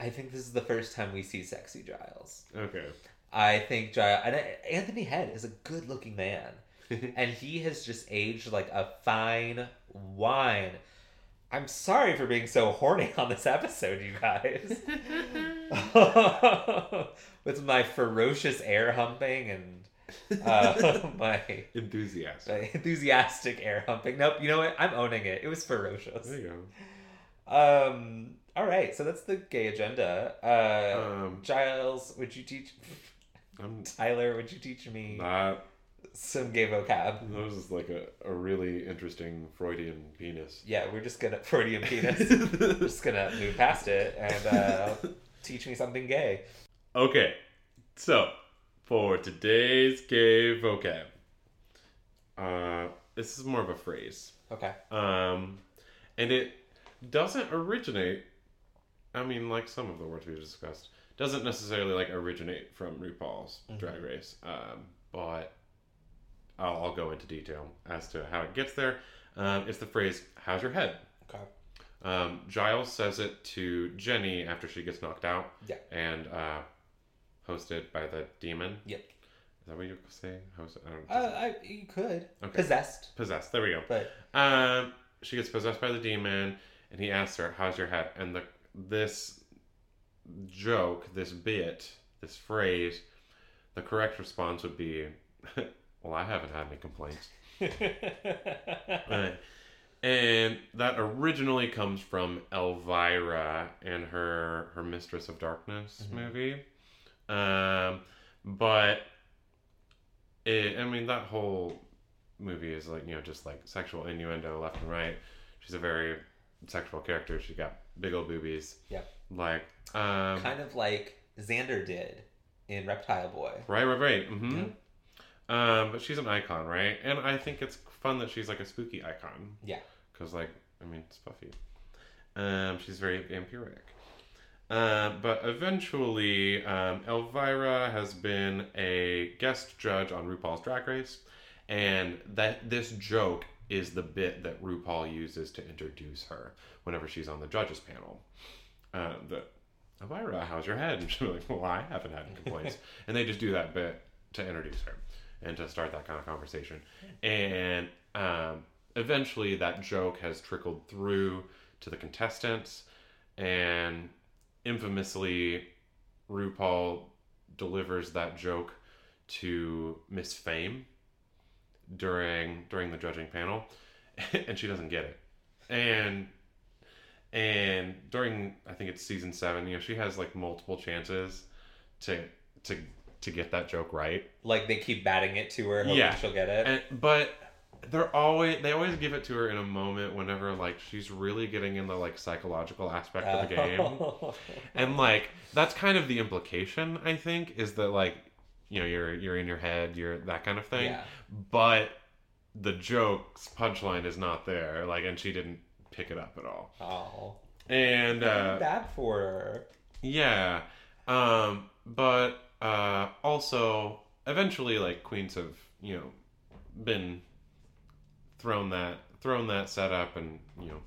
I think this is the first time we see sexy Giles. okay. I think Giles and Anthony Head is a good-looking man, and he has just aged like a fine wine. I'm sorry for being so horny on this episode, you guys. With my ferocious air humping and uh, my Enthusiastic. my enthusiastic air humping. Nope, you know what? I'm owning it. It was ferocious. There you go. Um. All right, so that's the gay agenda. Uh, Um, Giles, would you teach I'm Tyler? Would you teach me not. some gay vocab? That was like a, a really interesting Freudian penis. Yeah, we're just gonna Freudian penis. we're just gonna move past it and uh, teach me something gay. Okay, so for today's gay vocab, uh, this is more of a phrase, Okay. um, and it doesn't originate. I mean, like some of the words we've discussed, doesn't necessarily like originate from RuPaul's Drag Race, um, but I'll, I'll go into detail as to how it gets there. Um, it's the phrase "How's your head?" Okay. Um, Giles says it to Jenny after she gets knocked out. Yeah. And uh, hosted by the demon. Yep. Is that what you say? Host, I don't Uh, I, you could Okay. possessed, Possessed. There we go. but Um, she gets possessed by the demon, and he asks her, "How's your head?" And the this joke, this bit, this phrase, the correct response would be, "Well, I haven't had any complaints." Right. And that originally comes from Elvira and her her Mistress of Darkness Mhm. movie. Um, but it, I mean, that whole movie is like you know just like sexual innuendo left and right. She's a very sexual character. She got big old boobies. Yep. Like um, kind of like Xander did in Reptile Boy. Right, right, right. hmm Um, but she's an icon, right? And I think it's fun that she's like a spooky icon. Yeah. Because, like, I mean, it's Buffy. Um, she's very vampiric. Uh, but eventually, um, Elvira has been a guest judge on RuPaul's Drag Race, and that this joke is the bit that RuPaul uses to introduce her whenever she's on the judges panel. Uh, the Elvira, how's your head? And she'll like, well, I haven't had any complaints. and they just do that bit to introduce her and to start that kind of conversation. And um, eventually, that joke has trickled through to the contestants, and infamously, RuPaul delivers that joke to Miss Fame during during the judging panel, and she doesn't get it. And and during I think it's season seven, you know, she has like multiple chances to to to get that joke right. Like they keep batting it to her, hoping Yeah. she'll get it. And but they're always they always give it to her in a moment whenever like she's really getting in the like psychological aspect of the game. And like that's kind of the implication, I think, is that like you know, you're you're in your head, you're that kind of thing. Yeah. But the joke's punchline is not there, like and she didn't pick it up at all. Oh. And uh bad for her. yeah. Um, but uh, also, eventually, like queens have you know been thrown that thrown that setup and you know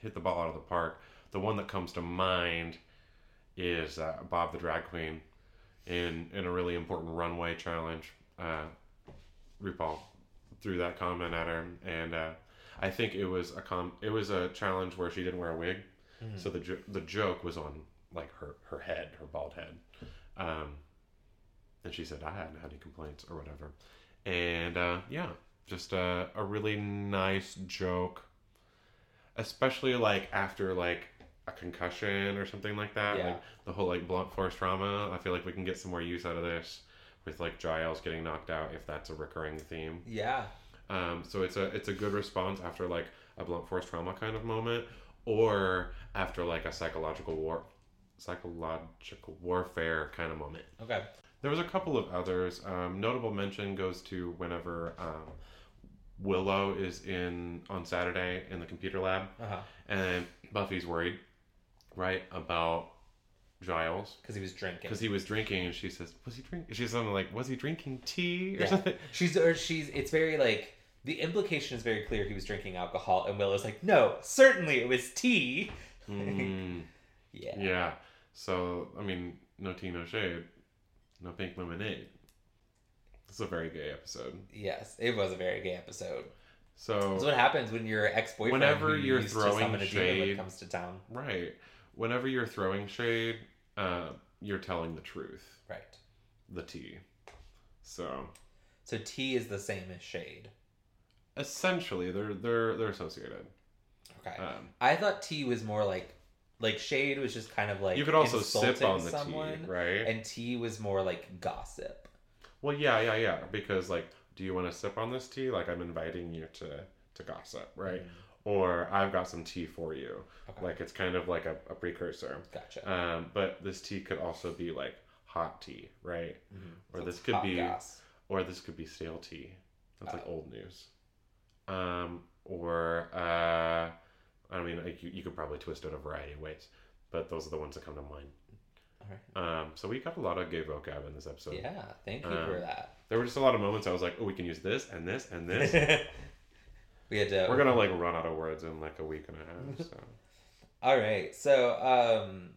hit the ball out of the park. The one that comes to mind is uh, Bob the drag queen in in a really important runway challenge. Uh, RuPaul threw that comment at her, and uh, I think it was a com it was a challenge where she didn't wear a wig, Mhm. so the jo- the joke was on like her her head, her bald head, um, and she said I hadn't had any complaints or whatever, and uh, yeah, just a a really nice joke, especially like after like a concussion or something like that, Yeah. like the whole like blunt force trauma. I feel like we can get some more use out of this with like Giles getting knocked out if that's a recurring theme. Yeah. Um, so it's a it's a good response after like a blunt force trauma kind of moment, or after like a psychological war, psychological warfare kind of moment. Okay. There was a couple of others. Um, notable mention goes to whenever um, Willow is in on Saturday in the computer lab, Uh huh. and Buffy's worried, right, about Giles Because he was drinking. because he was drinking, and she says, "Was he drinking?" She's something like, "Was he drinking tea or Yeah. something?" She's or she's. It's very like the implication is very clear. He was drinking alcohol, and Willow's like, no, certainly it was tea. Mm. Yeah. Yeah. So I mean, no tea, no shade, no pink lemonade. Is a very gay episode. Yes, it was a very gay episode. So That's what happens when your ex-boyfriend, Whenever who you're throwing to summon a demon shade- comes to town. right, whenever you're throwing shade, uh, you're telling the truth, Right. the tea. So So tea is the same as shade. essentially, they're they're they're associated. Okay. Um, I thought tea was more like like shade was just kind of like you could also sip on the someone, tea, right? and tea was more like gossip. Well, yeah, yeah, yeah. Because like, do you want to sip on this tea? Like, I'm inviting you to to gossip, right? Or I've got some tea for you. Okay. Like, it's kind of like a, a precursor. Gotcha. Um, but this tea could also be like hot tea, right? Mhm. Or So this could be, gas. or this could be stale tea. That's like old news. Um, or uh, I mean, like, you, you could probably twist it a variety of ways, but those are the ones that come to mind. Alright. Um, so we got a lot of gay vocab in this episode. Yeah, thank you Um, for that. There were just a lot of moments I was like, oh, we can use this and this and this. we had to. We're gonna like run out of words in like a week and a half. So All right, so um,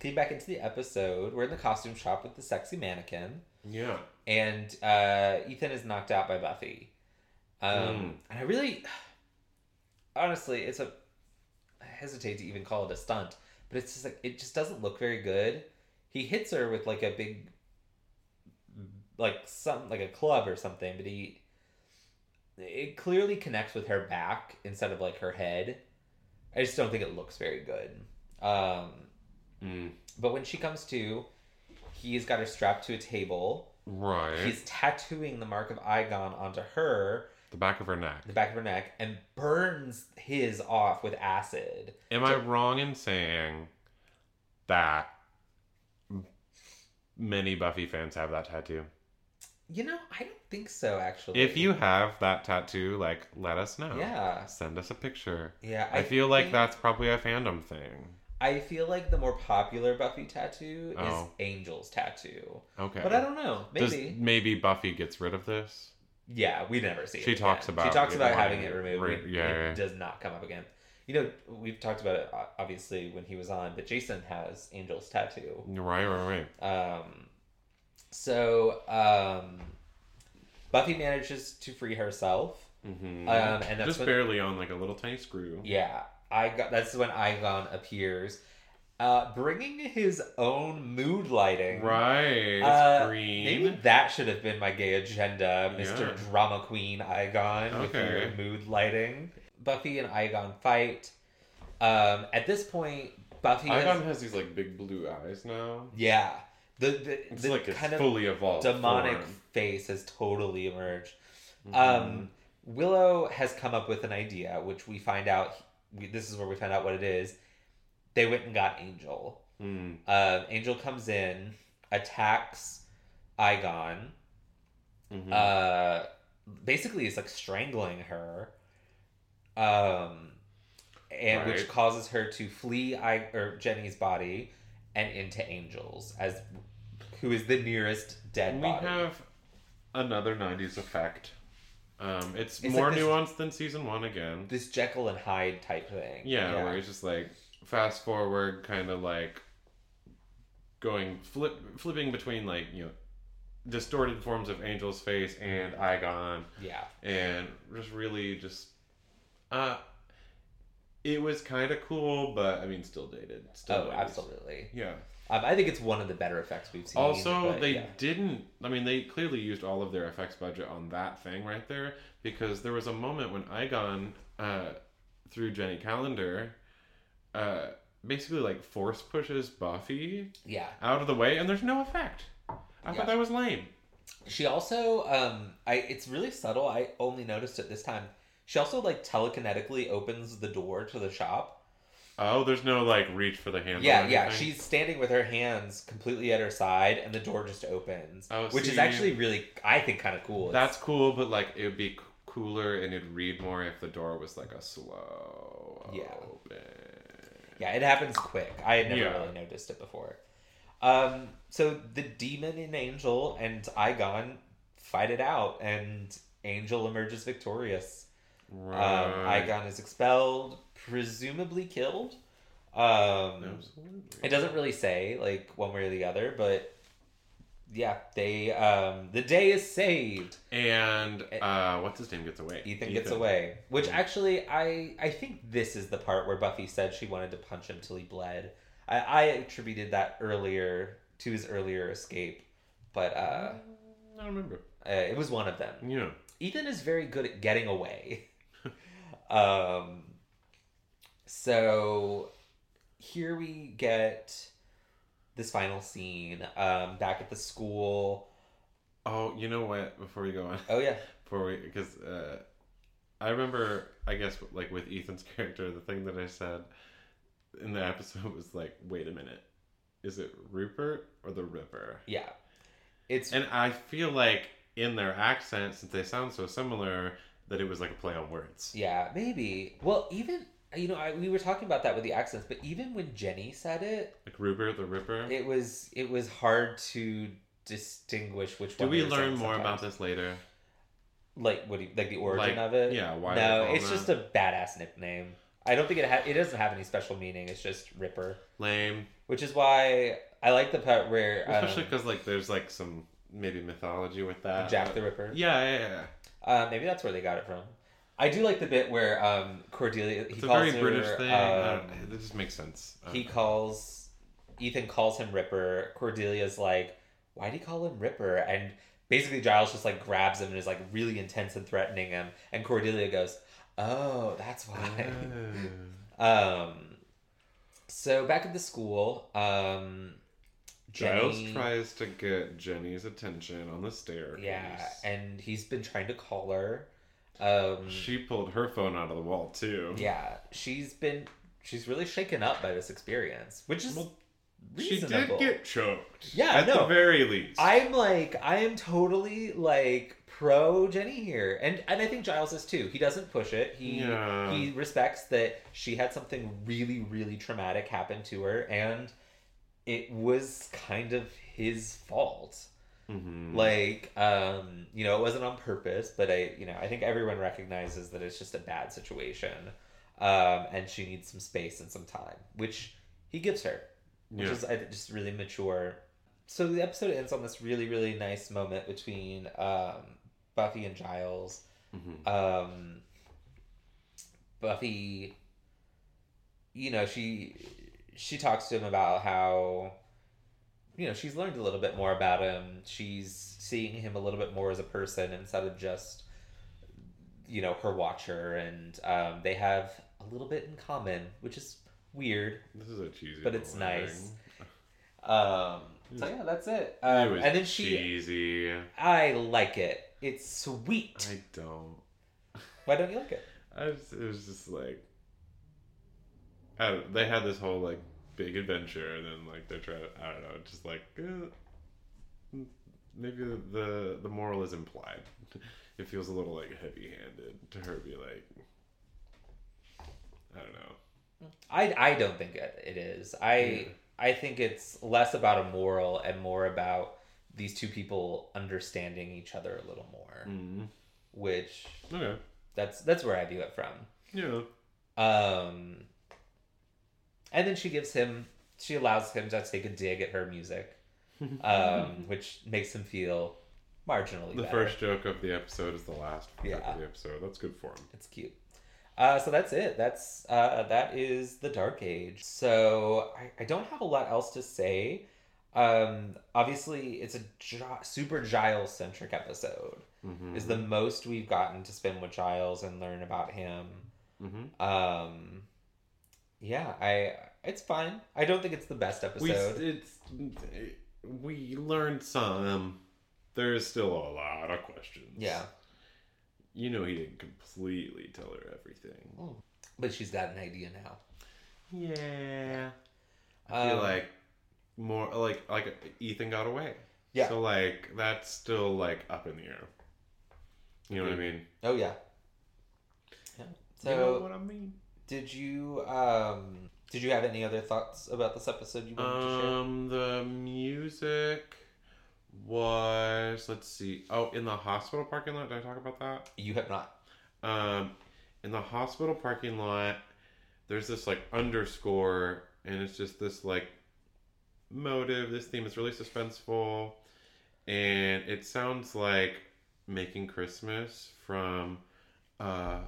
getting back into the episode, we're in the costume shop with the sexy mannequin, yeah, and uh, Ethan is knocked out by Buffy. Um, Mm. And I really, honestly, it's a. I hesitate to even call it a stunt, but it's just like it just doesn't look very good. He hits her with like a big, like some like a club or something, but he. It clearly connects with her back instead of like her head. I just don't think it looks very good. Um, mm. but when she comes to, he's got her strapped to a table. right. He's tattooing the mark of Eyghon onto her, the back of her neck. the back of her neck, and burns his off with acid. Am I wrong in saying that many Buffy fans have that tattoo? You know, I don't think so. Actually, If you have that tattoo, like, let us know. yeah, Send us a picture. yeah, I, feel like that's probably a fandom thing. I feel like the more popular Buffy tattoo Oh. is Angel's tattoo, Okay. but I don't know. Does- Maybe, maybe Buffy gets rid of this? yeah, we never see it. She talks again. about she talks about having it it removed. re- yeah, it yeah. does not come up again. You know, we've talked about it obviously when he was on, but Jason has Angel's tattoo. Right, right, right. Um, so um, Buffy manages to free herself. Mm-hmm. Um, and that's Just when, barely on like a little tiny screw. yeah, I got that's when Eyghon appears, uh, bringing his own mood lighting. Right. Uh, green. Maybe that should have been my gay agenda, Mister Yeah. Drama Queen Eyghon, with Okay. your mood lighting. Buffy and Eyghon fight. Um, at this point, Buffy has, Eyghon has these like big blue eyes now. yeah, the the, It's the like kind of fully evolved demonic form. face has totally emerged. Mhm. Um, Willow has come up with an idea, which we find out. We, this is where we find out what it is. They went and got Angel. Mm. Uh, Angel comes in, attacks Eyghon. Mhm. Uh, basically, is like strangling her. Um, and which causes her to flee I or Jenny's body and into Angel's as who is the nearest dead we body. have another '90s effect. Um, it's, It's more like this- nuanced than season one again. this Jekyll and Hyde type thing. Yeah, where it's just like fast forward, kind of like going flip, flipping between like you know distorted forms of Angel's face and Eyghon, Yeah. and just really just, uh, it was kind of cool, but I mean, still dated. Still Oh, 90s. absolutely. Yeah. Um, I think it's one of the better effects we've seen. Also, but they yeah. didn't. I mean, they clearly used all of their effects budget on that thing right there because there was a moment when Eyghon, uh, through Jenny Calendar, uh, basically like force pushes Buffy yeah. out of the way, and there's no effect. I Yeah. thought that was lame. She also, um, I it's really subtle. I only noticed it this time. She also like telekinetically opens the door to the shop. Oh, there's no like reach for the handle. Yeah, yeah. She's standing with her hands completely at her side, and the door just opens, Oh, which is actually really, I think, kind of cool. It's- That's cool, but like it would be cooler and it'd read more if the door was like a slow Yeah. open. Yeah, it happens quick. I had never Yeah. really noticed it before. Um, so the demon and Angel and Eyghon fight it out, and Angel emerges victorious. Um, Eyghon is expelled, presumably killed. Um, Absolutely. it doesn't really say like one way or the other, but yeah, they um, the day is saved. And uh, what's his name gets away. Ethan, gets away, which actually I I think this is the part where Buffy said she wanted to punch him till he bled. I, I attributed that earlier to his earlier escape, but uh, I don't remember. uh, it was one of them. Yeah. Ethan is very good at getting away. um, so here we get this final scene um, back at the school. Oh, you know what? Before we go on, Oh yeah, before we, because uh, I remember, I guess, like with Ethan's character, the thing that I said in the episode was like, "Wait a minute, is it Rupert or the Ripper?" yeah. It's And I feel like in their accent, since they sound so similar, that it was like a play on words. Yeah, maybe. Well, even you know, I, we were talking about that with the accents, but even when Jenny said it, Like Rupert the Ripper. it was it was hard to distinguish which Do one. we learn more about this later? Like what? Do you, like the origin Like, of it? yeah, why No, it's that? just a badass nickname. I don't think it ha- it doesn't have any special meaning. It's just Ripper, Lame. which is why I like the part where um, Especially because like there's like some maybe mythology with that. Jack the Ripper. Yeah, yeah, yeah. Uh, maybe that's where they got it from. I do like the bit where um, Cordelia. He It's a calls very her, British thing. Um, This just makes sense. He calls Ethan calls him Ripper. Cordelia's like, why'd he call him Ripper? And basically Giles just like grabs him and is like really intense and threatening him. And Cordelia goes, Oh, that's why. Oh. um so back at the school, um Giles tries to get Jenny's attention on the stairs. Yeah, and he's been trying to call her. Um she pulled her phone out of the wall too. yeah, she's been she's really shaken up by this experience, which is Well, She did get choked. Yeah, at no. the very least. I'm like, I am totally like pro Jenny here, and and I think Giles is too. He doesn't push it. He Yeah. he respects that she had something really really traumatic happen to her, and it was kind of his fault. Mhm. Like, um, you know, it wasn't on purpose, but I, you know, I think everyone recognizes that it's just a bad situation, um, and she needs some space and some time, which he gives her which Yeah. is I, just really mature. So the episode ends on this really really nice moment between um, Buffy and Giles. Mhm. Um, Buffy, you know, she she talks to him about how you know she's learned a little bit more about him. She's seeing him a little bit more as a person instead of just you know her watcher, and um, they have a little bit in common, which is weird. This is a cheesy. But it's nice. Um, so yeah, that's it. It Um, was and then she, cheesy. I like it. It's sweet. I don't. Why don't you like it? I was, it was just like, I don't, they had this whole like big adventure, and then like they're trying. To, I don't know, just like eh, maybe the, the the moral is implied. It feels a little like heavy-handed to her be like, I don't know. I, I don't think it, it is. I Yeah. I think it's less about a moral and more about these two people understanding each other a little more. Mm. Which Okay. that's that's where I view it from. Yeah. Um, and then she gives him she allows him to take a dig at her music. um, which makes him feel marginally the better. first joke of the episode is the last joke Yeah. of the episode. That's good for him. It's cute. Uh, so that's it. That's uh, that is the Dark Age. So I, I don't have a lot else to say. Um, obviously, it's a Gi- super Giles centric episode. Mm-hmm. Is the most we've gotten to spend with Giles and learn about him. mm-hmm. Um, yeah, I it's fine. I don't think it's the best we episode. it's we learned some. There's still a lot of questions. yeah, You know he didn't completely tell her everything. but she's got an idea now. Yeah. I feel Um, like more like like Ethan got away. Yeah. So like that's still like up in the air. You know what I mean? Oh yeah. Yeah. So you know what I mean? Did you um did you have any other thoughts about this episode you wanted to share? Um, the music was let's see. Oh, in the hospital parking lot. Did I talk about that? You have not. Um, in the hospital parking lot, there's this like underscore, and it's just this like motive. This theme is really suspenseful, and it sounds like making Christmas from uh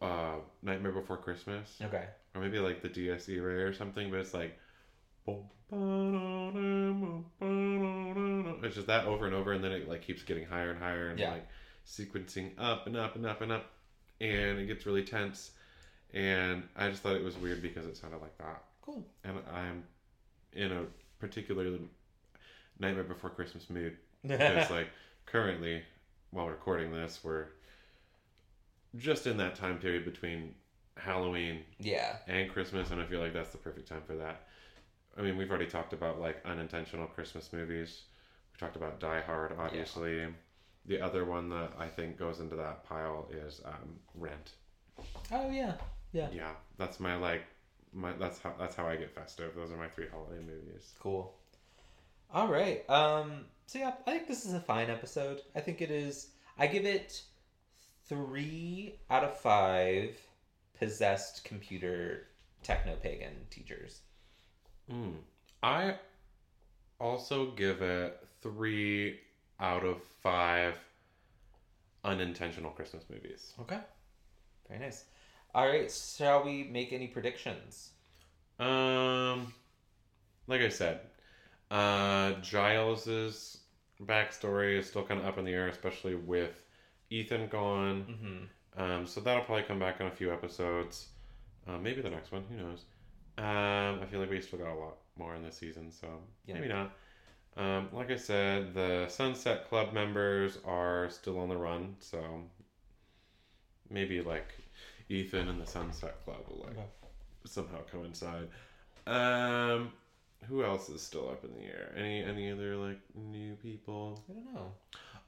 uh Nightmare Before Christmas, Okay. or maybe like the DS era or something. But it's like. It's just that over and over, and then it like keeps getting higher and higher, and Yeah. like sequencing up and up and up and up, and it gets really tense. And I just thought it was weird because it sounded like that, Cool. and I'm in a particularly Nightmare Before Christmas mood because like currently, while recording this, we're just in that time period between Halloween yeah. and Christmas, and I feel like that's the perfect time for that. I mean, we've already talked about like unintentional Christmas movies. We talked about Die Hard, obviously. The other one that I think goes into that pile is um, Rent. Oh yeah. Yeah. Yeah, that's my like my that's how that's how I get festive. Those are my three holiday movies. Cool. All right. Um so yeah, I think this is a fine episode. I think it is I give it 3 out of 5 possessed computer techno pagan teachers. Mm. I also give it three out of five unintentional Christmas movies. Okay. Very nice. All right, shall we make any predictions? Um, like I said, uh, Giles's backstory is still kind of up in the air, especially with Ethan gone. Mhm. Um, so that'll probably come back in a few episodes. Uh, maybe the next one. Who knows? Um, I feel like we still got a lot more in this season, so Yeah. maybe not. Um, like I said, the Sunset Club members are still on the run, so maybe like Ethan and the Sunset Club will like Okay. somehow coincide. Um, who else is still up in the air? Any any other like new people? I don't know.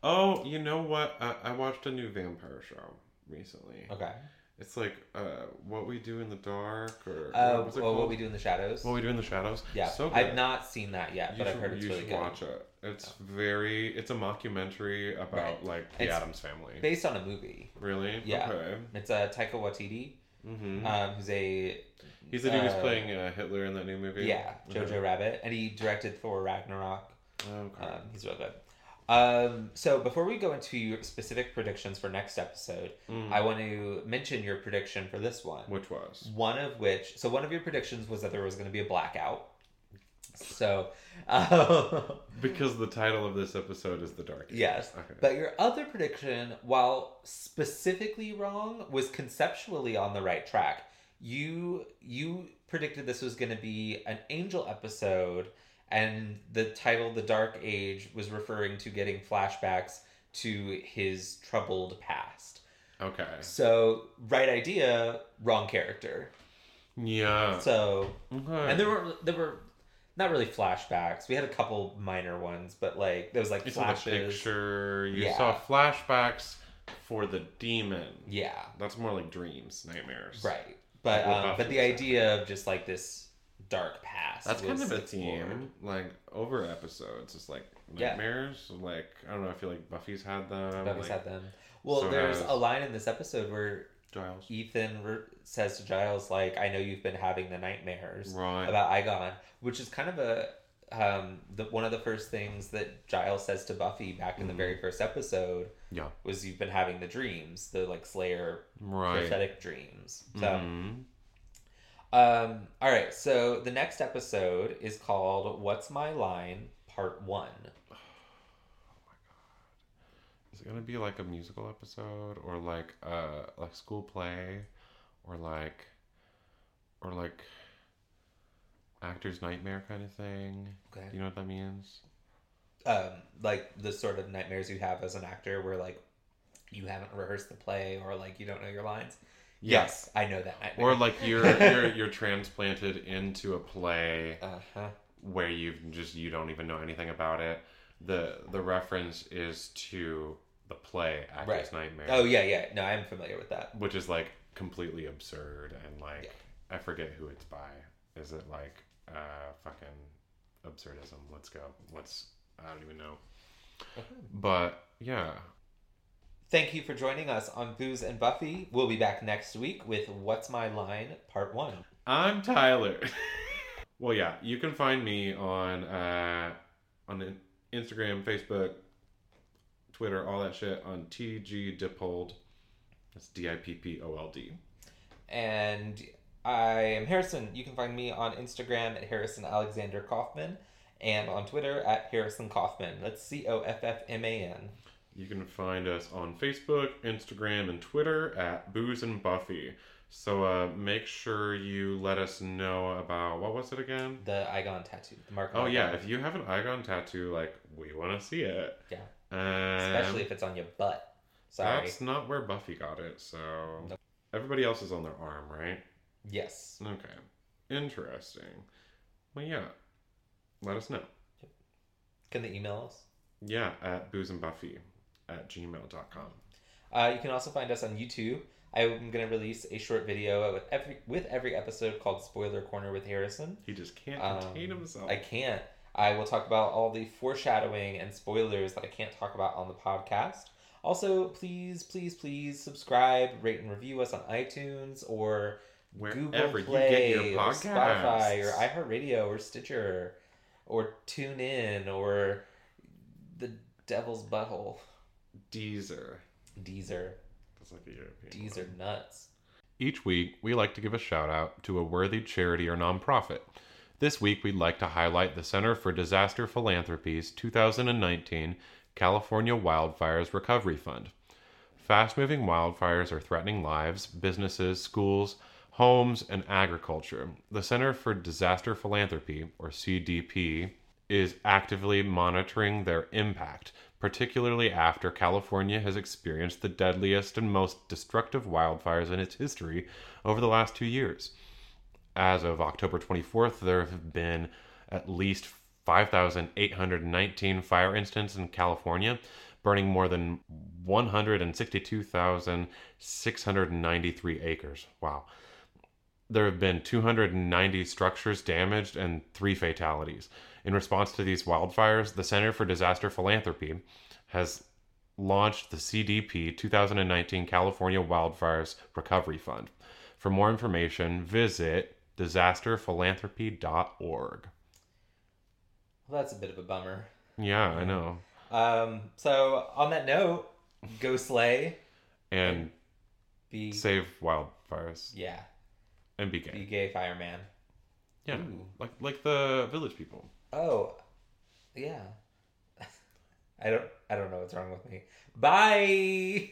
Oh, you know what? I, I watched a new vampire show recently. Okay. It's like uh, what we do in the dark, or Uh, what well, what we do in the shadows. What we do in the shadows. yeah, so good. I've not seen that yet, You but I've heard it's you really should good. watch it. It's very. It's a mockumentary about Right. like the It's Addams family. Based on a movie. really? Yeah. Okay. It's uh, Taika Waititi, hmm um, who's a He's the dude who's uh, playing uh, Hitler in that new movie. yeah Jojo Okay. Rabbit, and he directed Thor Ragnarok. Okay. Um, he's real good. Um, so before we go into your specific predictions for next episode, Mm. I want to mention your prediction for this one. Which was? One of which, so one of your predictions was that there was going to be a blackout. So, uh, Because the title of this episode is The Dark Ages. yes. Okay. But your other prediction, while specifically wrong, was conceptually on the right track. You you predicted this was going to be an angel episode, and the title "The Dark Age" was referring to getting flashbacks to his troubled past. okay. So, right idea, wrong character. Yeah. So, Okay. and there were there were not really flashbacks. We had a couple minor ones, but like there was like you saw the picture. You Yeah. saw flashbacks for the demon. Yeah. That's more like dreams, nightmares. Right. But um, but the idea of just like this dark past. That's kind of a theme, like over episodes. It's like Yeah. nightmares. Like I don't know. I feel like Buffy's had them. Buffy's like, had them. Well, so there's has- a line in this episode where Giles. Ethan re- says to Giles, like, "I know you've been having the nightmares Right. about Eyghon," which is kind of a um, the one of the first things that Giles says to Buffy back in the Mhm. very first episode Yeah. was you've been having the dreams, the like Slayer Right. prophetic dreams. So, Mhm. Um, all right. So the next episode is called "What's My Line?" Part One. Oh my god. Is it gonna be like a musical episode or like uh like school play or like or like actor's nightmare kind of thing? Okay. Do you know what that means? Um, like the sort of nightmares you have as an actor, where like you haven't rehearsed the play or like you don't know your lines. Yes, I know that. Nightmare. Or like you're you're you're transplanted into a play uh huh. where you've just you don't even know anything about it. The the reference is to the play Actor's Nightmare. Oh yeah, yeah. No, I'm familiar with that. which is like completely absurd and like Yeah. I forget who it's by. Is it like uh fucking absurdism? Let's go. Let's I don't even know. But yeah. Thank you for joining us on Booze and Buffy. We'll be back next week with What's My Line Part 1. I'm Tyler. well yeah, you can find me on uh on Instagram, Facebook, Twitter, all that shit on TG Dippold. That's D I P P O L D. And I am Harrison. You can find me on Instagram at Harrison Alexander Coffman and on Twitter at Harrison Coffman. That's C O F F M A N. You can find us on Facebook, Instagram, and Twitter at Booze and Buffy. So uh, make sure you let us know about what was it again? The Eyghon tattoo. The mark. Oh yeah, if you have an Eyghon tattoo, like we want to see it. Yeah. Um, Especially if it's on your butt. Sorry. That's not where Buffy got it. So Nope. everybody else is on their arm, right? Yes. Okay, interesting. Well, yeah. Let us know. Can they email us? Yeah, at Booze and Buffy at gmail.com. Uh, you can also find us on YouTube. I'm going to release a short video with every with every episode called Spoiler Corner with Harrison. He just can't Um, contain himself. I can't. I will talk about all the foreshadowing and spoilers that I can't talk about on the podcast. Also, please, please, please subscribe, rate, and review us on iTunes or Wherever Google Play you get your or podcasts. Spotify or iHeartRadio or Stitcher or TuneIn or the Devil's Butthole. Deezer. Deezer. That's like a European. Deezer word. nuts. Each week, we like to give a shout out to a worthy charity or nonprofit. This week, we'd like to highlight the Center for Disaster Philanthropy's 2019 California Wildfires Recovery Fund. Fast moving wildfires are threatening lives, businesses, schools, homes, and agriculture. The Center for Disaster Philanthropy, or CDP, is actively monitoring their impact, particularly after California has experienced the deadliest and most destructive wildfires in its history over the last two years. As of October 24th, there have been at least 5,819 fire incidents in California, burning more than 162,693 acres. Wow. There have been 290 structures damaged and three fatalities. In response to these wildfires, the Center for Disaster Philanthropy has launched the CDP 2019 California Wildfires Recovery Fund. For more information, visit disasterphilanthropy.org. Well, that's a bit of a bummer. Yeah, I know. Um, so on that note, go slay. And Be save wildfires yeah. and be gay. Be gay. fireman. Yeah, Ooh. like like the village people. Oh, yeah. I don't. I don't know what's wrong with me. Bye.